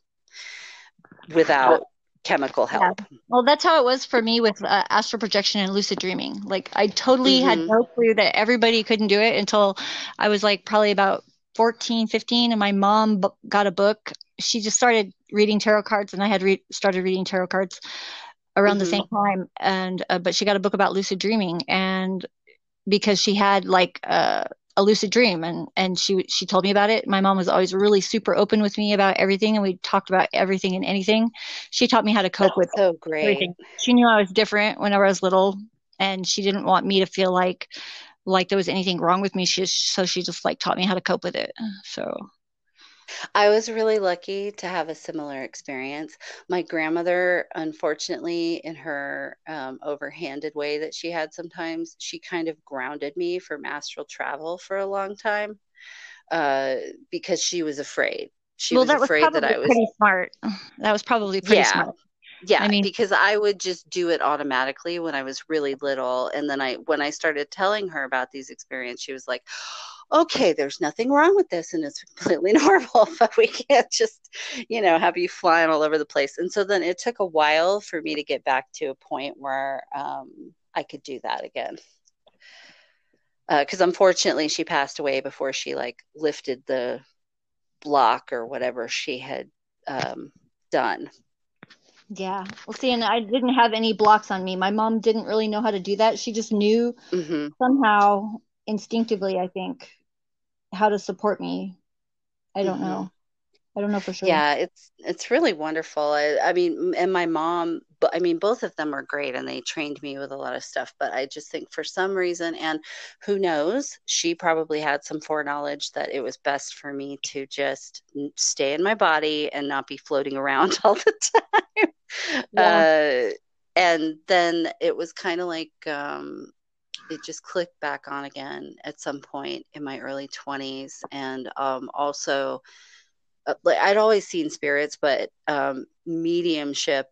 without chemical help Well, that's how it was for me with uh, astral projection and lucid dreaming. Like I totally had Mhm. no clue that everybody couldn't do it until I was like probably about 14, 15 and my mom bu- got a book. She just started reading tarot cards and I had re- started reading tarot cards around the Mhm. same time and uh, but she got a book about lucid dreaming and because she had like uh, a lucid dream and and she she told me about it. My mom was always really super open with me about everything and we talked about everything and anything. She taught me how to cope with so great everything. She knew I was different whenever I was little, and she didn't want me to feel like like there was anything wrong with me. She just, so she just like taught me how to cope with it. So I was really lucky to have a similar experience. My grandmother, unfortunately, in her um, overhanded way that she had sometimes, she kind of grounded me from astral travel for a long time uh, because she was afraid. She well, was that was afraid that I was. pretty smart. <sighs> That was probably pretty Yeah. smart. Yeah, I mean- because I would just do it automatically when I was really little. And then I, when I started telling her about these experiences, she was like, okay, there's nothing wrong with this and it's completely <laughs> normal, but we can't just, you know, have you flying all over the place. And so then it took a while for me to get back to a point where um, I could do that again. Because unfortunately, she passed away before she like lifted the block or whatever she had um, done. Yeah. Well, see, and I didn't have any blocks on me. My mom didn't really know how to do that. She just knew hmm somehow instinctively, I think, how to support me. I don't Mhm. know. I don't know for sure. Yeah, it's it's really wonderful. I, I mean, and my mom, but I mean, both of them are great, and they trained me with a lot of stuff. But I just think for some reason, and who knows, she probably had some foreknowledge that it was best for me to just stay in my body and not be floating around <laughs> all the time. Yeah. Uh, and then it was kind of like um, it just clicked back on again at some point in my early 20s, and um, also uh, like I'd always seen spirits, but um, mediumship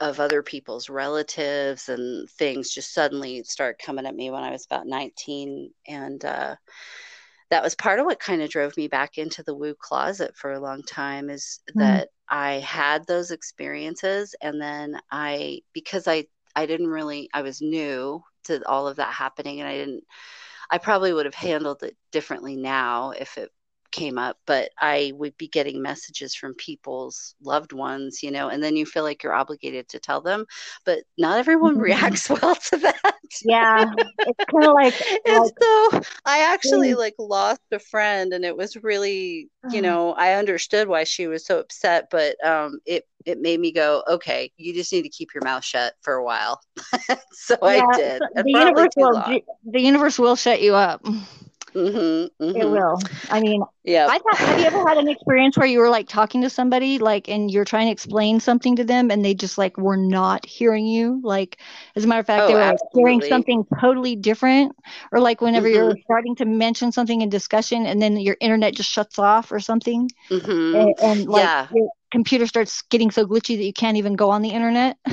of other people's relatives and things just suddenly started coming at me when I was about 19. And uh, that was part of what kind of drove me back into the woo closet for a long time is Hmm. that I had those experiences. And then I, because I, I didn't really, I was new to all of that happening and I didn't, I probably would have handled it differently now if it came up, but I would be getting messages from people's loved ones, you know, and then you feel like you're obligated to tell them, but not everyone Mhm. reacts <laughs> well to that. Yeah. It's kind of like, And <laughs> like so I actually Mm. like lost a friend and it was really, you Oh. know, I understood why she was so upset, but um it it made me go, okay, you just need to keep your mouth shut for a while. <laughs> so I did. the universe will the universe will shut you up. Mhm, It mhm. will. I mean, Yeah. I've had, have you ever had an experience where you were like talking to somebody, like, and you're trying to explain something to them, and they just like were not hearing you? Like, as a matter of fact, Oh, they were like hearing something totally different, or like whenever you're Mhm. starting to mention something in discussion, and then your internet just shuts off or something, Mhm. and, and like Yeah. Computer starts getting so glitchy that you can't even go on the internet. <laughs>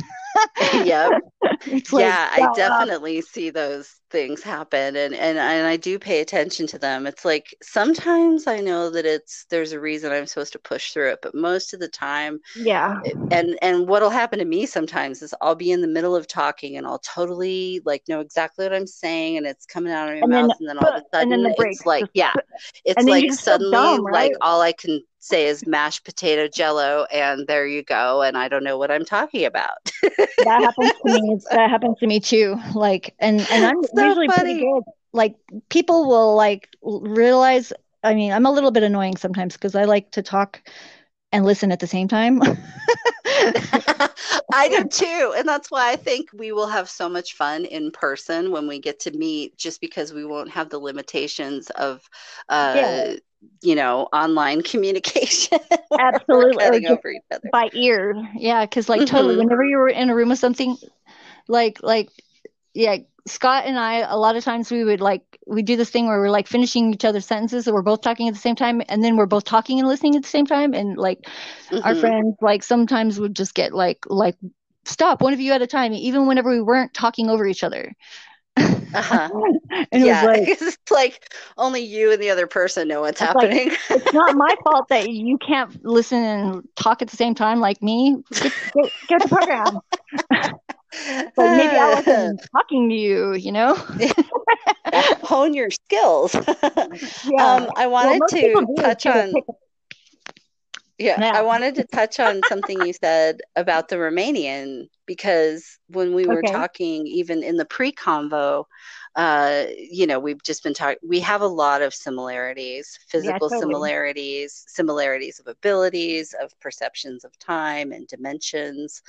Yep. Like, yeah, I shut up. definitely see those things happen and, and and I do pay attention to them. It's like sometimes I know that it's there's a reason I'm supposed to push through it, but most of the time Yeah. Eh, and and what'll happen to me sometimes is I'll be in the middle of talking and I'll totally like know exactly what I'm saying and it's coming out of my And then mouth and then all of a <laughs> sudden the it's like yeah <laughs> it's then like suddenly dumb, like all I can say is mashed potato jello and there you go and I don't know what I'm talking about. <laughs> that happens to me. That happens to me too. Like, and and I'm So usually pretty good. Like, people will like realize. I mean, I'm a little bit annoying sometimes because I like to talk and listen at the same time. <laughs> I do too. And that's why I think we will have so much fun in person when we get to meet, just because we won't have the limitations of, uh, yeah. you know, online <laughs> communication. <laughs> Absolutely. over each other. By ear. Yeah. Cause like mm-hmm. totally, whenever you were in a room with something, like, like, yeah, Scott and I, a lot of times we would like, we do this thing where we're like finishing each other's sentences and we're both talking at the same time. And then we're both talking and listening at the same time. And like mm-hmm. our friends, like sometimes would just get like, like, stop one of you at a time, even whenever we weren't talking over each other. Uh-huh. <laughs> and yeah, <laughs> like, it's like only you and the other person know what's happening. Like, it's not my <laughs> fault that you can't listen and talk at the same time like me. Get, get, get the program. <laughs> but maybe I wasn't <laughs> talking to you, you know? <laughs> Hone your skills. yeah. Um, I wanted well, to touch on. Yeah, yeah, I wanted to touch on something you said about the Romanian because when we were okay. talking, even in the pre convo, uh, you know, we've just been talking, we have a lot of similarities, physical yeah, totally. similarities, similarities of abilities, of perceptions of time and dimensions.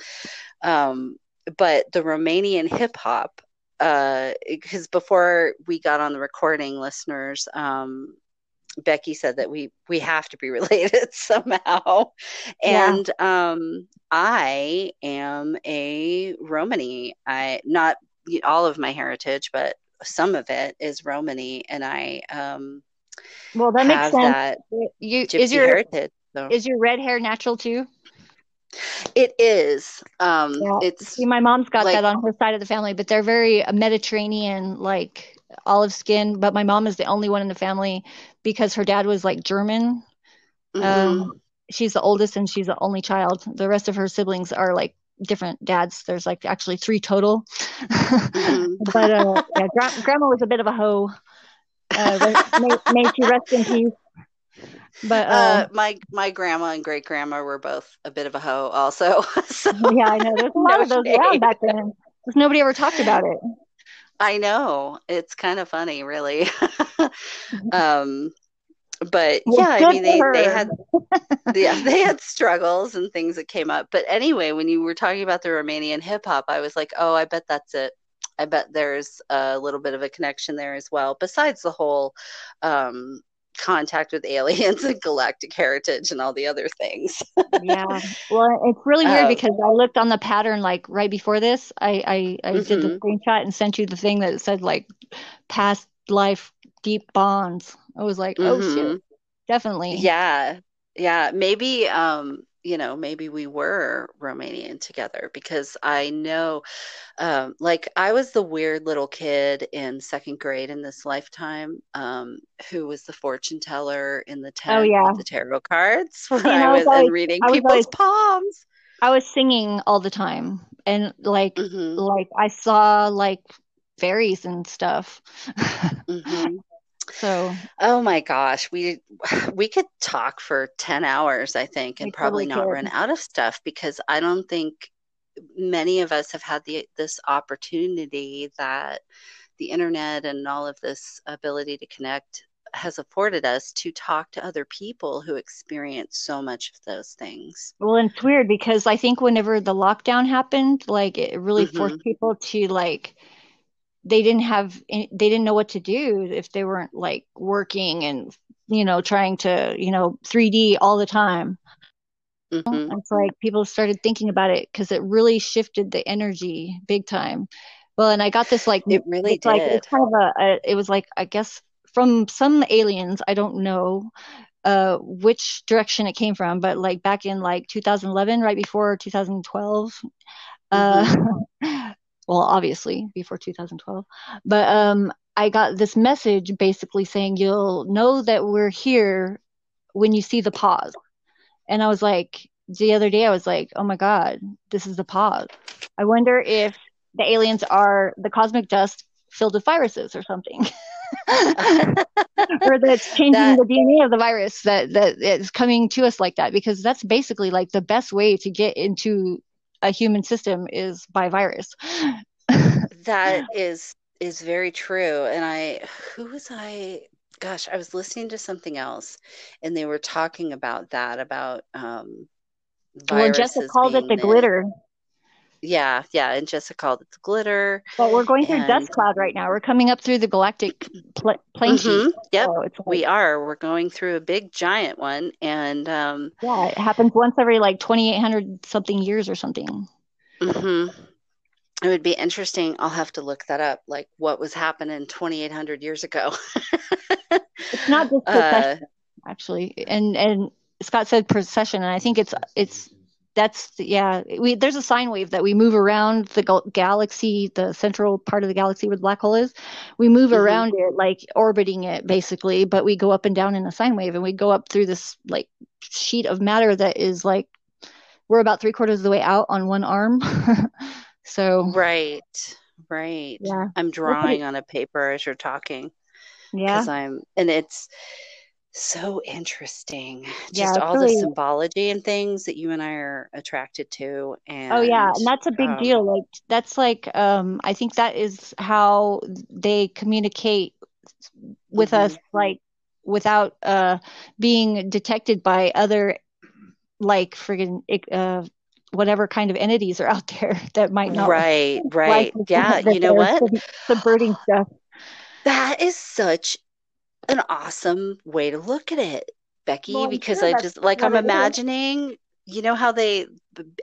Um, but the Romanian hip hop, because uh, before we got on the recording, listeners, um, Becky said that we we have to be <laughs> related somehow, and yeah. um, I am a Romani. I not all of my heritage, but some of it is Romani, and I um, well that makes sense. That you is your heritage. So. Is your red hair natural too? It is. Um, yeah. It's See, my mom's got like, that on her side of the family, but they're very Mediterranean, like olive skin. But my mom is the only one in the family because her dad was like German. Mm-hmm. Um, she's the oldest and she's the only child. The rest of her siblings are like different dads. There's like actually three total. Mm-hmm. <laughs> but uh, yeah, gra- grandma was a bit of a hoe. Uh, may, may she rest in peace. But uh, uh, my my grandma and great grandma were both a bit of a hoe, also. <laughs> so, yeah, I know. There's a <laughs> lot no of those shade. around back then. Because nobody ever talked about it. I know. It's kind of funny, really. <laughs> um, but well, yeah, I mean, they, they had yeah they had struggles and things that came up. But anyway, when you were talking about the Romanian hip hop, I was like, oh, I bet that's it. I bet there's a little bit of a connection there as well. Besides the whole um, contact with aliens <laughs> and galactic heritage and all the other things. yeah. Well, it's really weird um, because I looked on the pattern like right before this. I I, I mm-hmm. did the mm-hmm. screenshot and sent you the thing that said like past life deep bonds. I was like, oh mm-hmm. shit. Definitely. Yeah. Yeah. Maybe um you know, maybe we were Romanian together because I know, um, like, I was the weird little kid in second grade in this lifetime um, who was the fortune teller in the tent oh, yeah. with the tarot cards <laughs> when I, I was, always, and reading I people's always, palms. I was singing all the time, and like, mm-hmm. like I saw like fairies and stuff. <laughs> mm-hmm. So, oh my gosh, we we could talk for 10 hours I think and probably not run out of stuff because I don't think many of us have had the this opportunity that the internet and all of this ability to connect has afforded us to talk to other people who experience so much of those things. Well, and it's weird because I think whenever the lockdown happened, like it really mm-hmm. forced people to like they didn't have they didn't know what to do if they weren't like working and you know trying to you know 3d all the time mm-hmm. it's like people started thinking about it because it really shifted the energy big time well and i got this like it really it's did. like it's kind of a, a it was like i guess from some aliens i don't know uh which direction it came from but like back in like 2011 right before 2012 uh, mm-hmm. <laughs> well, obviously before 2012. But um, I got this message basically saying you'll know that we're here when you see the pause. And I was like, the other day, I was like, oh my God, this is the pause. I wonder if the aliens are the cosmic dust filled with viruses or something. <laughs> or that's changing that, the DNA of the virus that that is coming to us like that because that's basically like the best way to get into a human system is by virus. <laughs> that is is very true. And I who was I gosh, I was listening to something else and they were talking about that, about um viruses. Well, Jessica called it the glitter. Yeah, yeah, and Jessica called it the glitter. But we're going through And- dust cloud right now. We're coming up through the galactic pl- plane sheet. Mhm, Yep, So like, we are. We're going through a big giant one, and um, yeah, it happens once every like 2,800 something years or something. hmm It would be interesting. I'll have to look that up. Like what was happening 2,800 years ago. <laughs> It's not just Uh, actually. And and Scott said precession, and I think it's it's that's yeah. We there's a sine wave that we move around the gal- galaxy, the central part of the galaxy where the black hole is. We move Mhm. around it, like orbiting it, basically. But we go up and down in a sine wave, and we go up through this like sheet of matter that is like we're about three quarters of the way out on one arm. <laughs> so right, right. yeah, I'm drawing on a paper as you're talking yeah. because I'm, and it's so interesting. Yeah, Just all the symbology and things that you and I are attracted to. And Oh yeah, and that's a big um, deal. Like that's like um I think that is how they communicate with Mhm. us like without uh being detected by other like friggin' uh whatever kind of entities are out <laughs> there that might not Right, <laughs> right. Yeah, you know what? sub- subverting stuff. That is such an awesome way to look at it, Becky, Well, because sure I just like I'm what it is. imagining, you know how they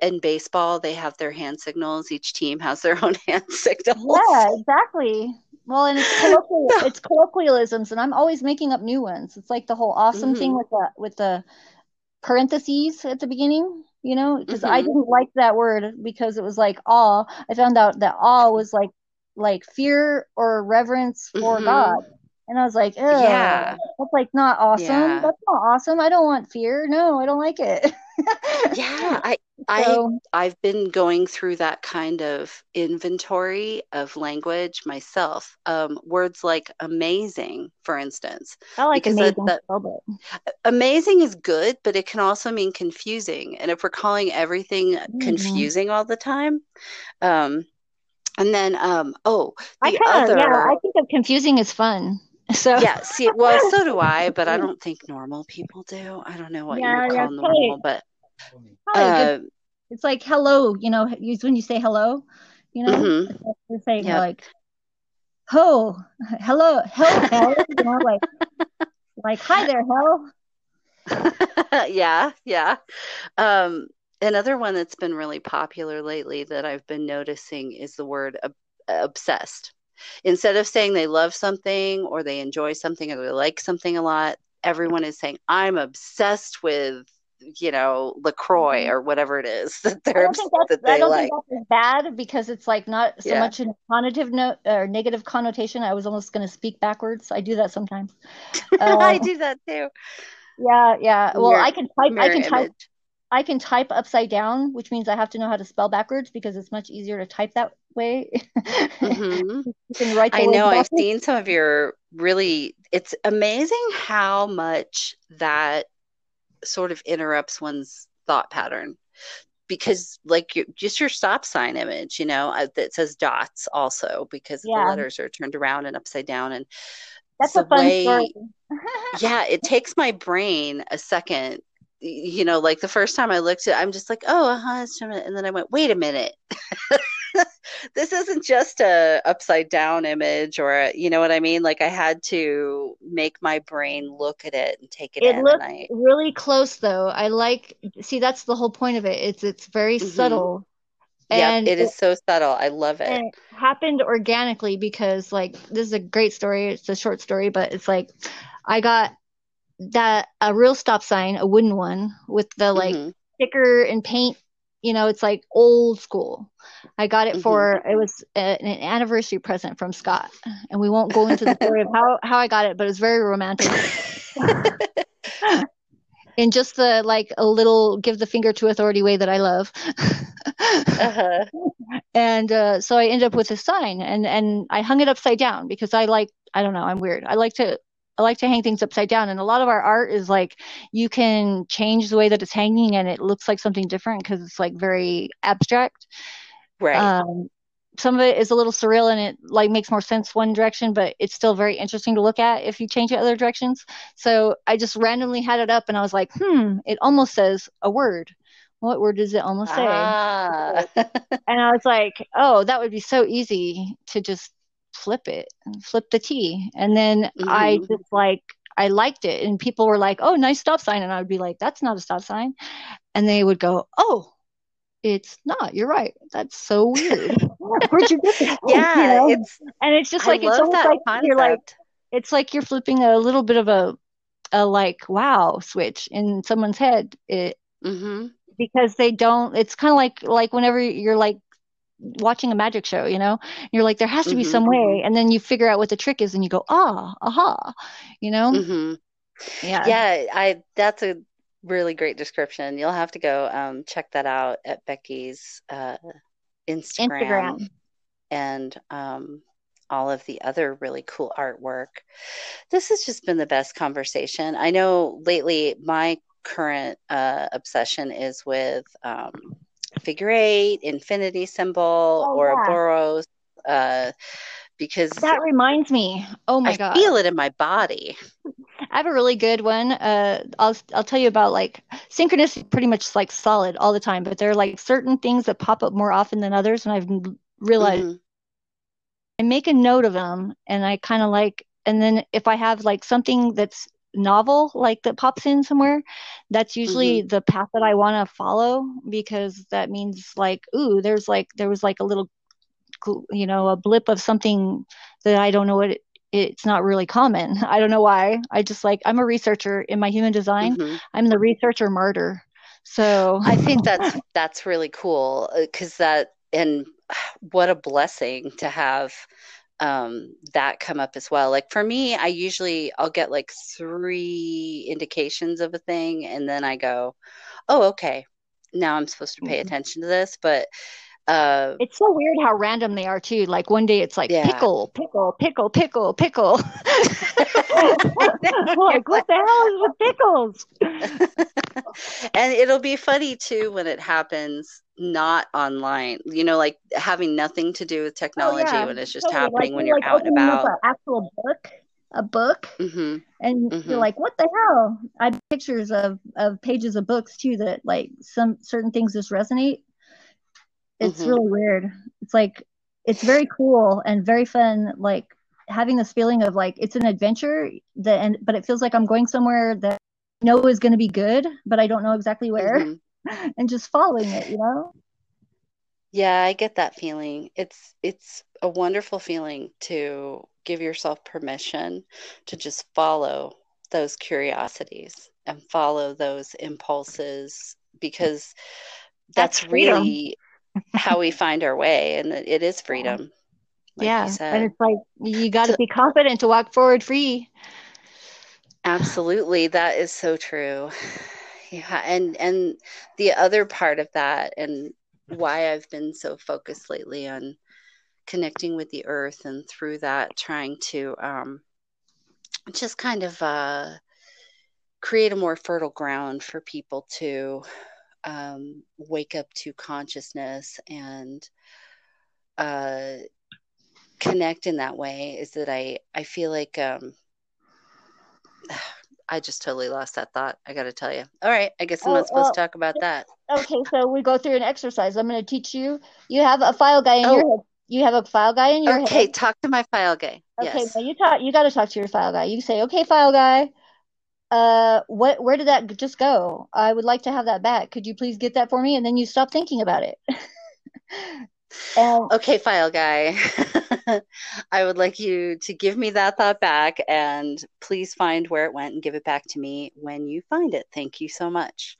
in baseball they have their hand signals, each team has their <laughs> own hand signals. Yeah, exactly. Well, and it's <laughs> colloquial, it's colloquialisms, and I'm always making up new ones. It's like the whole awesome thing Mhm. with the with the parentheses at the beginning, you know, because I Mhm. didn't like that word because it was like awe. I found out that awe was like like fear or reverence for Mhm. God. And I was like, Ew, Yeah. that's like not awesome. Yeah. That's not awesome. I don't want fear. No, I don't like it. Yeah, <laughs> I I So, I've been going through that kind of inventory of language myself. Um, words like amazing, for instance. I like that- amazing that- amazing is good, but it can also mean confusing. And if we're calling everything Mhm. confusing all the time, um, and then um, oh, I the kind of, other, yeah, I think of confusing is fun. So, yeah, see, well, so do <laughs> I, but I don't think normal people do. I don't know what Yeah, you would call normal, but uh, It's like hello, you know, when you say hello, you know, mhm. like you're saying Yep. like, ho, hello, ho, hell, you know, like, like hi there, hell. <laughs> yeah, yeah. Um, another one that's been really popular lately that I've been noticing is the word ob obsessed. Instead of saying they love something or they enjoy something or they like something a lot, everyone is saying, I'm obsessed with, you know, LaCroix or whatever it is <laughs> that they're don't think that I don't like. think that's bad because it's like not so Yeah. much a connotative note or negative connotation. I was almost going to speak backwards. I do that sometimes. <laughs> I Uh, do that too. yeah, yeah. Well, Mirror- I can type, I can type, image. I can type upside down, which means I have to know how to spell backwards because it's much easier to type that way. Mhm. <laughs> You can write I know I've seen some of your really, it's amazing how much that sort of interrupts one's thought pattern. Because, like, you, just your stop sign image, you know, uh, that says dots also because the letters are turned around and upside down. And That's a fun way, story. <laughs> yeah, it takes my brain a second. You know, like the first time I looked at, it, I'm just like, oh, uh-huh, and then I went, wait a minute, <laughs> <laughs> this isn't just a upside down image, or a, you know what I mean? Like I had to make my brain look at it and take it It in, I, really close though. I like, see, that's the whole point of it. It's it's very Mhm. subtle yeah, and it is so subtle. I love it. it happened organically because like this is a great story. It's a short story, but it's like I got that a real stop sign, a wooden one with the like Mhm. sticker and paint. You know, it's like old school. I got it for it was a, an anniversary present from Scott, and we won't go into the story of how how I got it, but it was very romantic. <laughs> in just the like a little give the finger to authority way that I love. uh-huh. <laughs> and uh, so I ended up with a sign, and and I hung it upside down because I like I don't know I'm weird. I like to I like to hang things upside down, and a lot of our art is like you can change the way that it's hanging, and it looks like something different because it's like very abstract. Right. Um, some of it is a little surreal and it like makes more sense one direction, but it's still very interesting to look at if you change it other directions. So I just randomly had it up and I was like, hmm, it almost says a word. what word does it almost say? Ah. And I was like, oh, that would be so easy to just flip it, flip the T. And then I Mhm. just like, I liked it. And people were like, oh, nice stop sign. And I would be like, that's not a stop sign. And they would go, oh, it's not. You're right. That's so weird. <laughs> Where'd you get that? You Yeah, know? it's and it's just I like, it's almost that like you're like, it's like you're flipping a little bit of a, a like wow switch in someone's head. It, Mhm. because they don't it's kind of like like whenever you're like watching a magic show you know you're like there has to be Mhm. some way and then you figure out what the trick is and you go ah aha you know Mhm. yeah Yeah, I that's a really great description. You'll have to go um, check that out at Becky's uh, Instagram, instagram and um, all of the other really cool artwork. This has just been the best conversation. I know lately my current uh, obsession is with um, figure eight, infinity symbol, Oh, yeah. Ouroboros, uh, because that reminds me oh my I god I feel it in my body. I have a really good one. Uh, I'll I'll tell you about like synchronicity. Pretty much like solid all the time, but there are like certain things that pop up more often than others, and I've realized Mhm. I make a note of them, and I kind of like, and then if I have like something that's novel, like that pops in somewhere, that's usually the path that I want to follow because that means like, ooh, there's like there was like a little, you know, a blip of something that I don't know what it, it's not really common. <laughs> I don't know why. I just like I'm a researcher in my human design. Mhm. I'm the researcher martyr. So I <laughs> think that's that's really cool because that and <sighs> what a blessing to have um, that come up as well. Like for me, I usually I'll get like three indications of a thing, and then I go, "Oh, okay, now I'm supposed to pay Mhm. attention to this." But uh, It's so weird how random they are too. Like one day it's like Yeah. pickle, pickle, pickle, pickle, pickle. <laughs> <laughs> like what the hell is with pickles? <laughs> and it'll be funny too when it happens not online. You know, like having nothing to do with technology Oh, yeah. when it's just Totally. happening like, when you're like out and about. an actual book, a book, hmm and Mhm. you're like, what the hell? I have pictures of of pages of books too that like some certain things just resonate. It's Mhm. really weird. It's like it's very cool and very fun. Like having this feeling of like it's an adventure that, and but it feels like I'm going somewhere that I know is going to be good, but I don't know exactly where, Mhm. <laughs> and just following it. You know? Yeah, I get that feeling. It's it's a wonderful feeling to give yourself permission to just follow those curiosities and follow those impulses because That's that's really how we <laughs> find our way, and it is freedom, like yeah. And it's like you got to So- be confident to walk forward free. Absolutely, that is so true. <sighs> Yeah, and and the other part of that and why I've been so focused lately on connecting with the earth and through that trying to um just kind of uh create a more fertile ground for people to um wake up to consciousness and uh connect in that way is that I I feel like um <sighs> I just totally lost that thought. I got to tell you. All right, I guess I'm Oh, not supposed well, to talk about that. Okay, so we go through an exercise. I'm going to teach you. You have a file guy in Oh. your head. You have a file guy in your Okay, head. Okay, talk to my file guy. Okay, Yes. now you talk. You got to talk to your file guy. You say, "Okay, file guy, uh, what? Where did that just go? I would like to have that back. Could you please get that for me?" And then you stop thinking about it. <laughs> and Okay, file guy. <laughs> I would like you to give me that thought back and please find where it went and give it back to me when you find it. Thank you so much.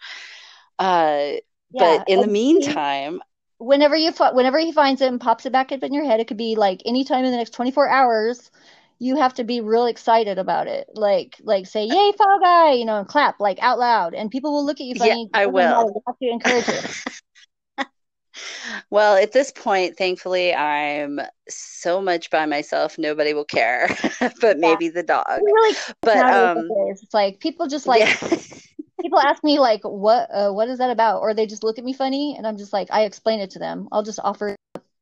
Uh, yeah, but in the meantime, whenever you whenever he finds it and pops it back up in your head, it could be like anytime in the next 24 hours. You have to be real excited about it. Like like say, "Yay, file guy!" You know, and clap like out loud, and people will look at you Yeah, funny. I will. You have to encourage it. <laughs> well, at this point, thankfully, I'm so much by myself, nobody will care, <laughs> but maybe the dog. Really But um. It's like people just like yeah. <laughs> people ask me like what uh, what is that about or they just look at me funny and I'm just like I explain it to them. I'll just offer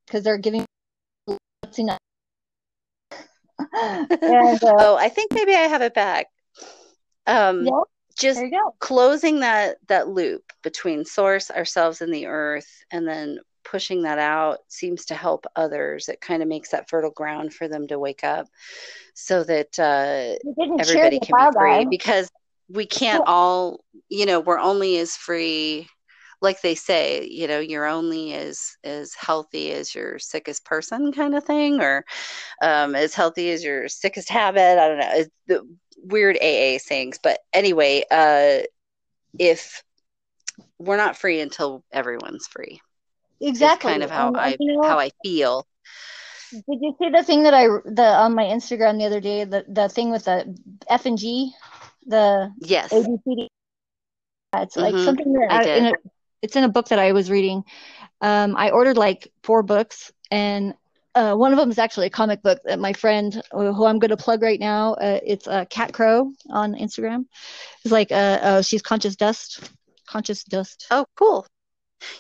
because they're giving enough. And uh, oh, I think maybe I have it back. Um, yeah, just There you go. closing that that loop between source ourselves and the earth and then pushing that out seems to help others it kind of makes that fertile ground for them to wake up so that uh, everybody can be free because we can't all you know we're only as free like they say you know you're only as as healthy as your sickest person kind of thing or um, as healthy as your sickest habit i don't know it's the weird aa things, but anyway uh if we're not free until everyone's free Exactly. kind of how and i you know, how i feel Did you see the thing that I the on my Instagram the other day? The the thing with the F and G, the yes ABCD. It's like Mhm, something that I I, did. in a, it's in a book that I was reading. Um, I ordered like four books, and uh, one of them is actually a comic book that my friend, who I'm going to plug right now, uh, it's uh, Cat Crow on Instagram. It's like uh, uh, she's conscious dust, conscious dust. oh cool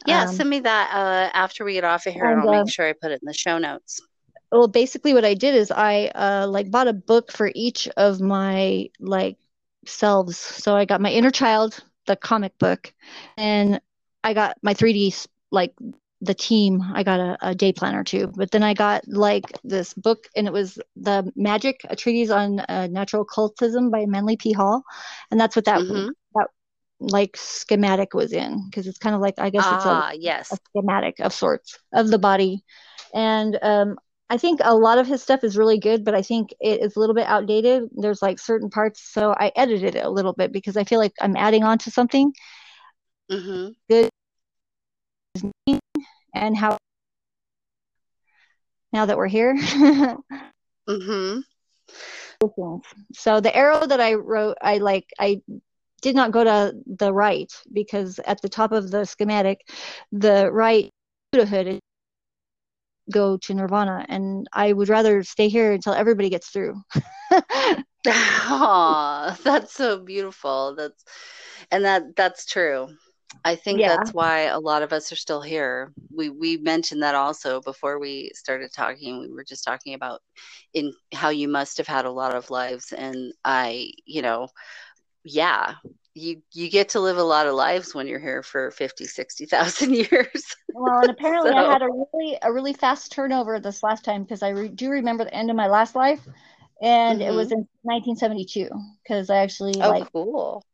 yeah Um, send me that uh after we get off of here and and, i'll make sure i put it in the show notes well basically what i did is i uh like bought a book for each of my like selves so i got my inner child the comic book and i got my 3d s- like the team i got a, a day planner too but then i got like this book and it was the magic a treatise on uh, natural occultism by manly p hall and that's what that Mhm. that like schematic was in because it's kind of like i guess it's a ah yes a schematic of sorts of the body. And um, I think a lot of his stuff is really good, but I think it is a little bit outdated. There's like certain parts, so I edited it a little bit because I feel like I'm adding on to something hmm good and how now that we're here. <laughs> hmm so the arrow that I wrote, I like, I did not go to the right because at the top of the schematic, the right Buddhahood go to nirvana and i would rather stay here until everybody gets through <laughs> <laughs> Aw, that's so beautiful. That's and that that's true. I think Yeah. that's why a lot of us are still here. We we mentioned that also before we started talking. We were just talking about in how you must have had a lot of lives and I, you know, yeah, you you get to live a lot of lives when you're here for 50, 60,000 <laughs> years. well and apparently i had a really a really fast turnover this last time because i re- do remember the end of my last life and it was in 1972 because i actually Mm-hmm. Oh, like cool.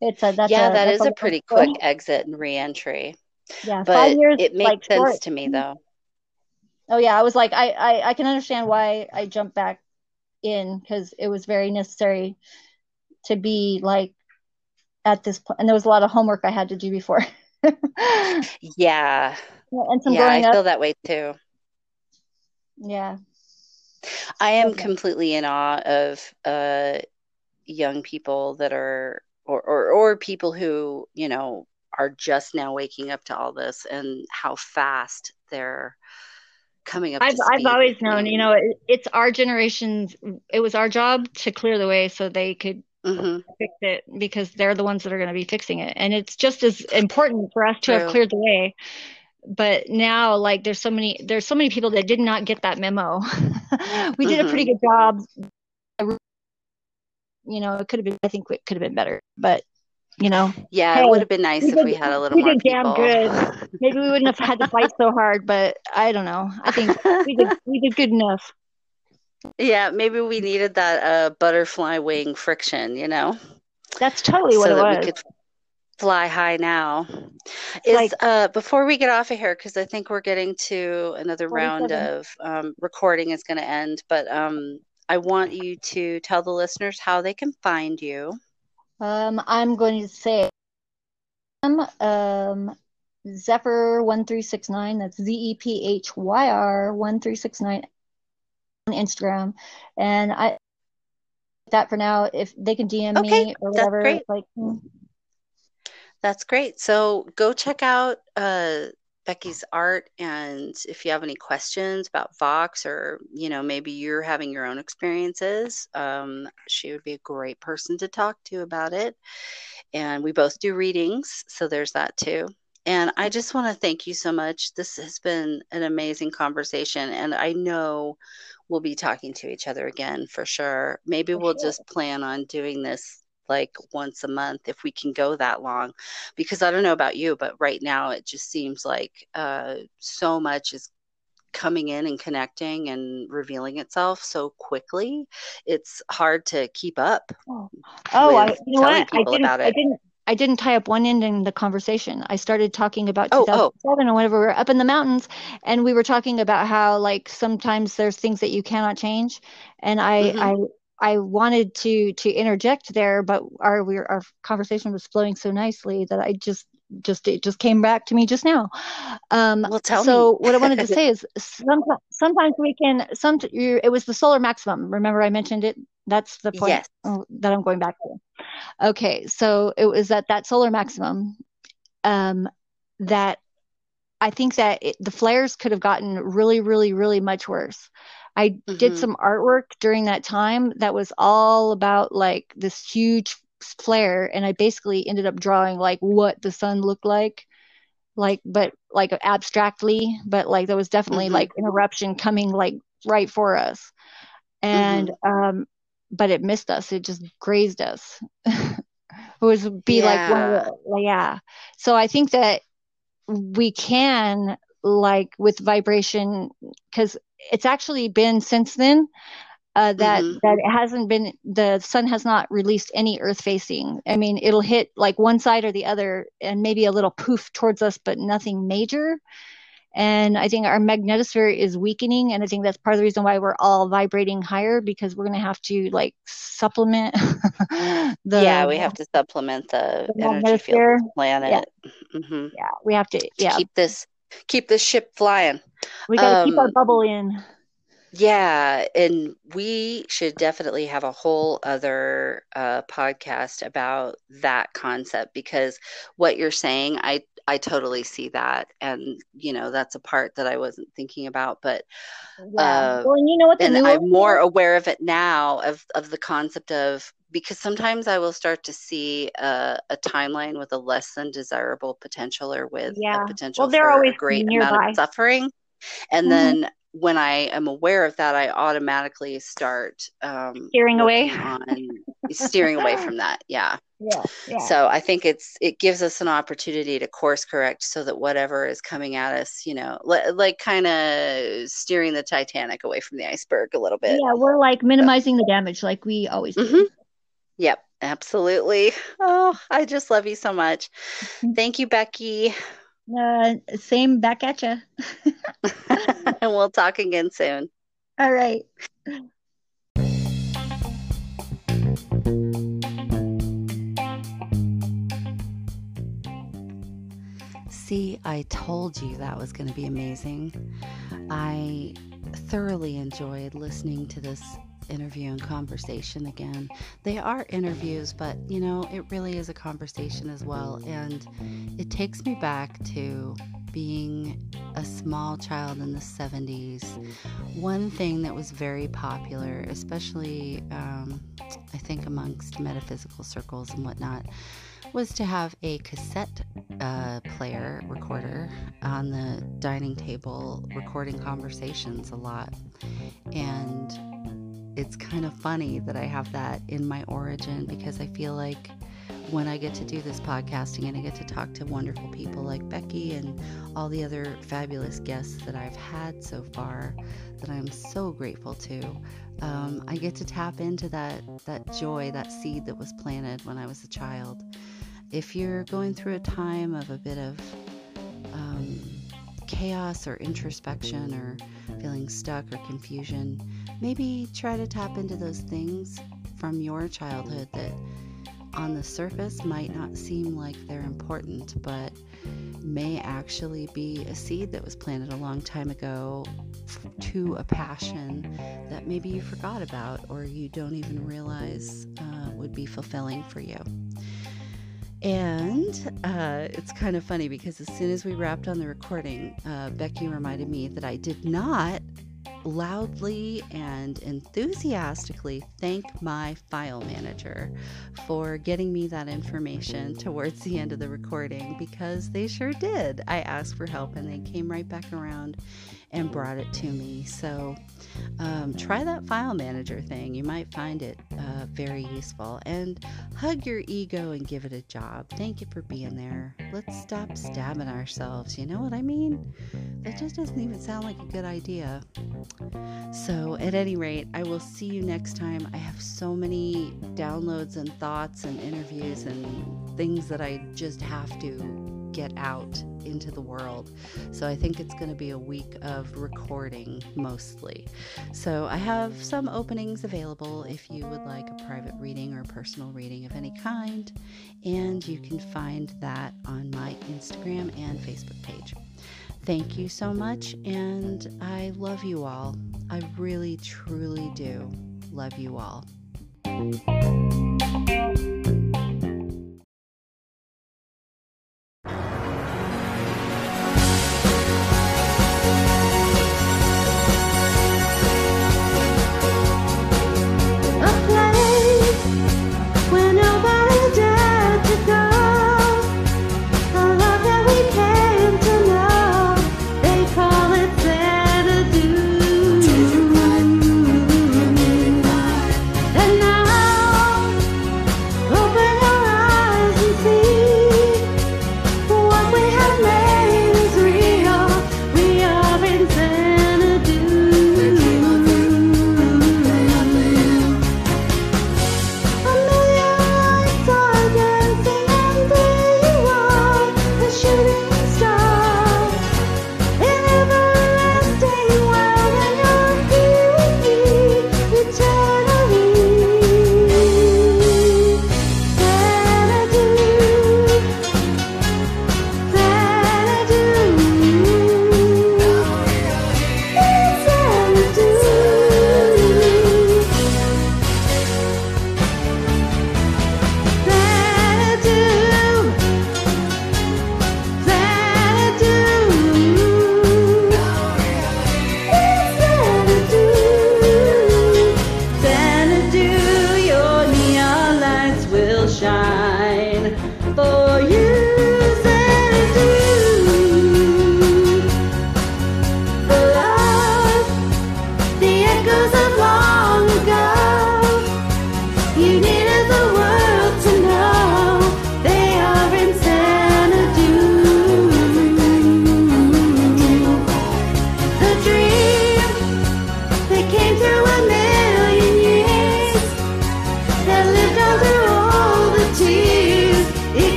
It's a that's Yeah, a that that's is a little pretty quick exit and reentry. yeah But five years it makes like sense short. to me though. oh yeah i was like i i, I can understand why i jumped back in because it was very necessary to be like at this point and there was a lot of homework i had to do before <laughs> Yeah. and some Yeah, I up feel that way too. yeah I am Okay. completely in awe of uh, young people that are, or, or or people who you know are just now waking up to all this and how fast they're coming up I've I've always known, you know, it, it's our generation's. It was our job to clear the way so they could Mhm. fix it because they're the ones that are going to be fixing it, and it's just as important for us to have cleared the way. But now, like, there's so many there's so many people that did not get that memo. <laughs> we did a pretty good job. You know, it could have been. I think it could have been better, but you know, Yeah, Hey, it would have been nice we if did- we had a little we more did damn good. <laughs> maybe we wouldn't have had to fight so hard. But I don't know. I think we did we did good enough. yeah, maybe we needed that uh, butterfly wing friction, you know, That's totally what so it that was. we could fly high now. Is like- uh before we get off of here, because I think we're getting to another round of um, recording is going to end, but um, I want you to tell the listeners how they can find you. Um, I'm going to say um, um Zephyr one three six nine. That's Z E P H Y R one three six nine on Instagram, and I that for now. If they can DM Okay, me or that's whatever, great. like hmm, That's great. So go check out uh, Becky's art, and if you have any questions about Vox, or you know maybe you're having your own experiences, um, she would be a great person to talk to about it. And we both do readings, so there's that too. And I just want to thank you so much. This has been an amazing conversation, and I know we'll be talking to each other again for sure. Maybe we'll just plan on doing this like once a month if we can go that long because i don't know about you but right now it just seems like uh, so much is coming in and connecting and revealing itself so quickly it's hard to keep up oh, oh I, you know what I didn't, I didn't I didn't tie up one end in the conversation. I started talking about Oh, 2007 oh. or whenever we were up in the mountains, and we were talking about how like sometimes there's things that you cannot change, and I Mhm. I wanted to to interject there, but our we our conversation was flowing so nicely that I just just it just came back to me just now. Um, Well, tell so me. what I wanted to say <laughs> is sometimes sometimes we can some it was the solar maximum. Remember I mentioned it. That's the point Yes. oh, that I'm going back to. Okay, so it was at that solar maximum um, that I think that it, the flares could have gotten really, really, really much worse. I did Mhm. some artwork during that time that was all about like this huge flare, and I basically ended up drawing like what the sun looked like, like but like abstractly, but like there was definitely Mhm. like an eruption coming like right for us, and um, but it missed us. It just grazed us. <laughs> it was be like one of Yeah. like, yeah. So I think that we can like with vibration because it's actually been since then uh, that Mhm. that it hasn't been the sun has not released any earth facing i mean it'll hit like one side or the other and maybe a little poof towards us but nothing major and i think our magnetosphere is weakening and i think that's part of the reason why we're all vibrating higher because we're going to have to like supplement <laughs> the yeah, we have to supplement the the energy field of the planet. hmm yeah we have to To yeah keep this keep this ship flying. We got to keep our Um, bubble in. Yeah, and we should definitely have a whole other uh, podcast about that concept because what you're saying, I I totally see that, and you know that's a part that I wasn't thinking about, but yeah. uh, well and you know what the and I'm more is? aware of it now of of the concept of because sometimes I will start to see a, a timeline with a less than desirable potential or with a potential well they're for a always great amount of suffering and Mhm. then when I am aware of that, I automatically start um, steering away on steering away from that. <laughs> Yeah. yeah yeah So I think it's it gives us an opportunity to course correct so that whatever is coming at us, you know, li- like kind of steering the Titanic away from the iceberg a little bit. yeah we're like So, minimizing the damage like we always do mhm. Yep, absolutely. <laughs> Oh, I just love you so much. Thank you, Becky. Uh, same back at you <laughs> and we'll talk again soon. all right See, I told you that was going to be amazing. I thoroughly enjoyed listening to this interview and conversation again. They are interviews, but you know, it really is a conversation as well. And it takes me back to being a small child in the 70s. One thing that was very popular, especially um, I think amongst metaphysical circles and whatnot, was to have a cassette uh, player recorder on the dining table recording conversations a lot. And it's kind of funny that I have that in my origin because I feel like when I get to do this podcasting and I get to talk to wonderful people like Becky and all the other fabulous guests that I've had so far that I'm so grateful to, um, I get to tap into that that joy, that seed that was planted when I was a child. If you're going through a time of a bit of um, chaos or introspection or feeling stuck or confusion, maybe try to tap into those things from your childhood that on the surface might not seem like they're important, but may actually be a seed that was planted a long time ago to a passion that maybe you forgot about or you don't even realize uh, would be fulfilling for you. And uh, it's kind of funny because as soon as we wrapped on the recording, uh, Becky reminded me that I did not loudly and enthusiastically thank my file manager for getting me that information towards the end of the recording because they sure did. I asked for help and they came right back around and brought it to me. So um, try that file manager thing. You might find it uh, very useful. And hug your ego and give it a job. Thank you for being there. Let's stop stabbing ourselves. You know what I mean? That just doesn't even sound like a good idea. So, at any rate, I will see you next time. I have so many downloads and thoughts and interviews and things that I just have to get out into the world. So I think it's going to be a week of recording mostly. So I have some openings available if you would like a private reading or a personal reading of any kind, and you can find that on my Instagram and Facebook page. Thank you so much, and I love you all. I really, truly do love you all.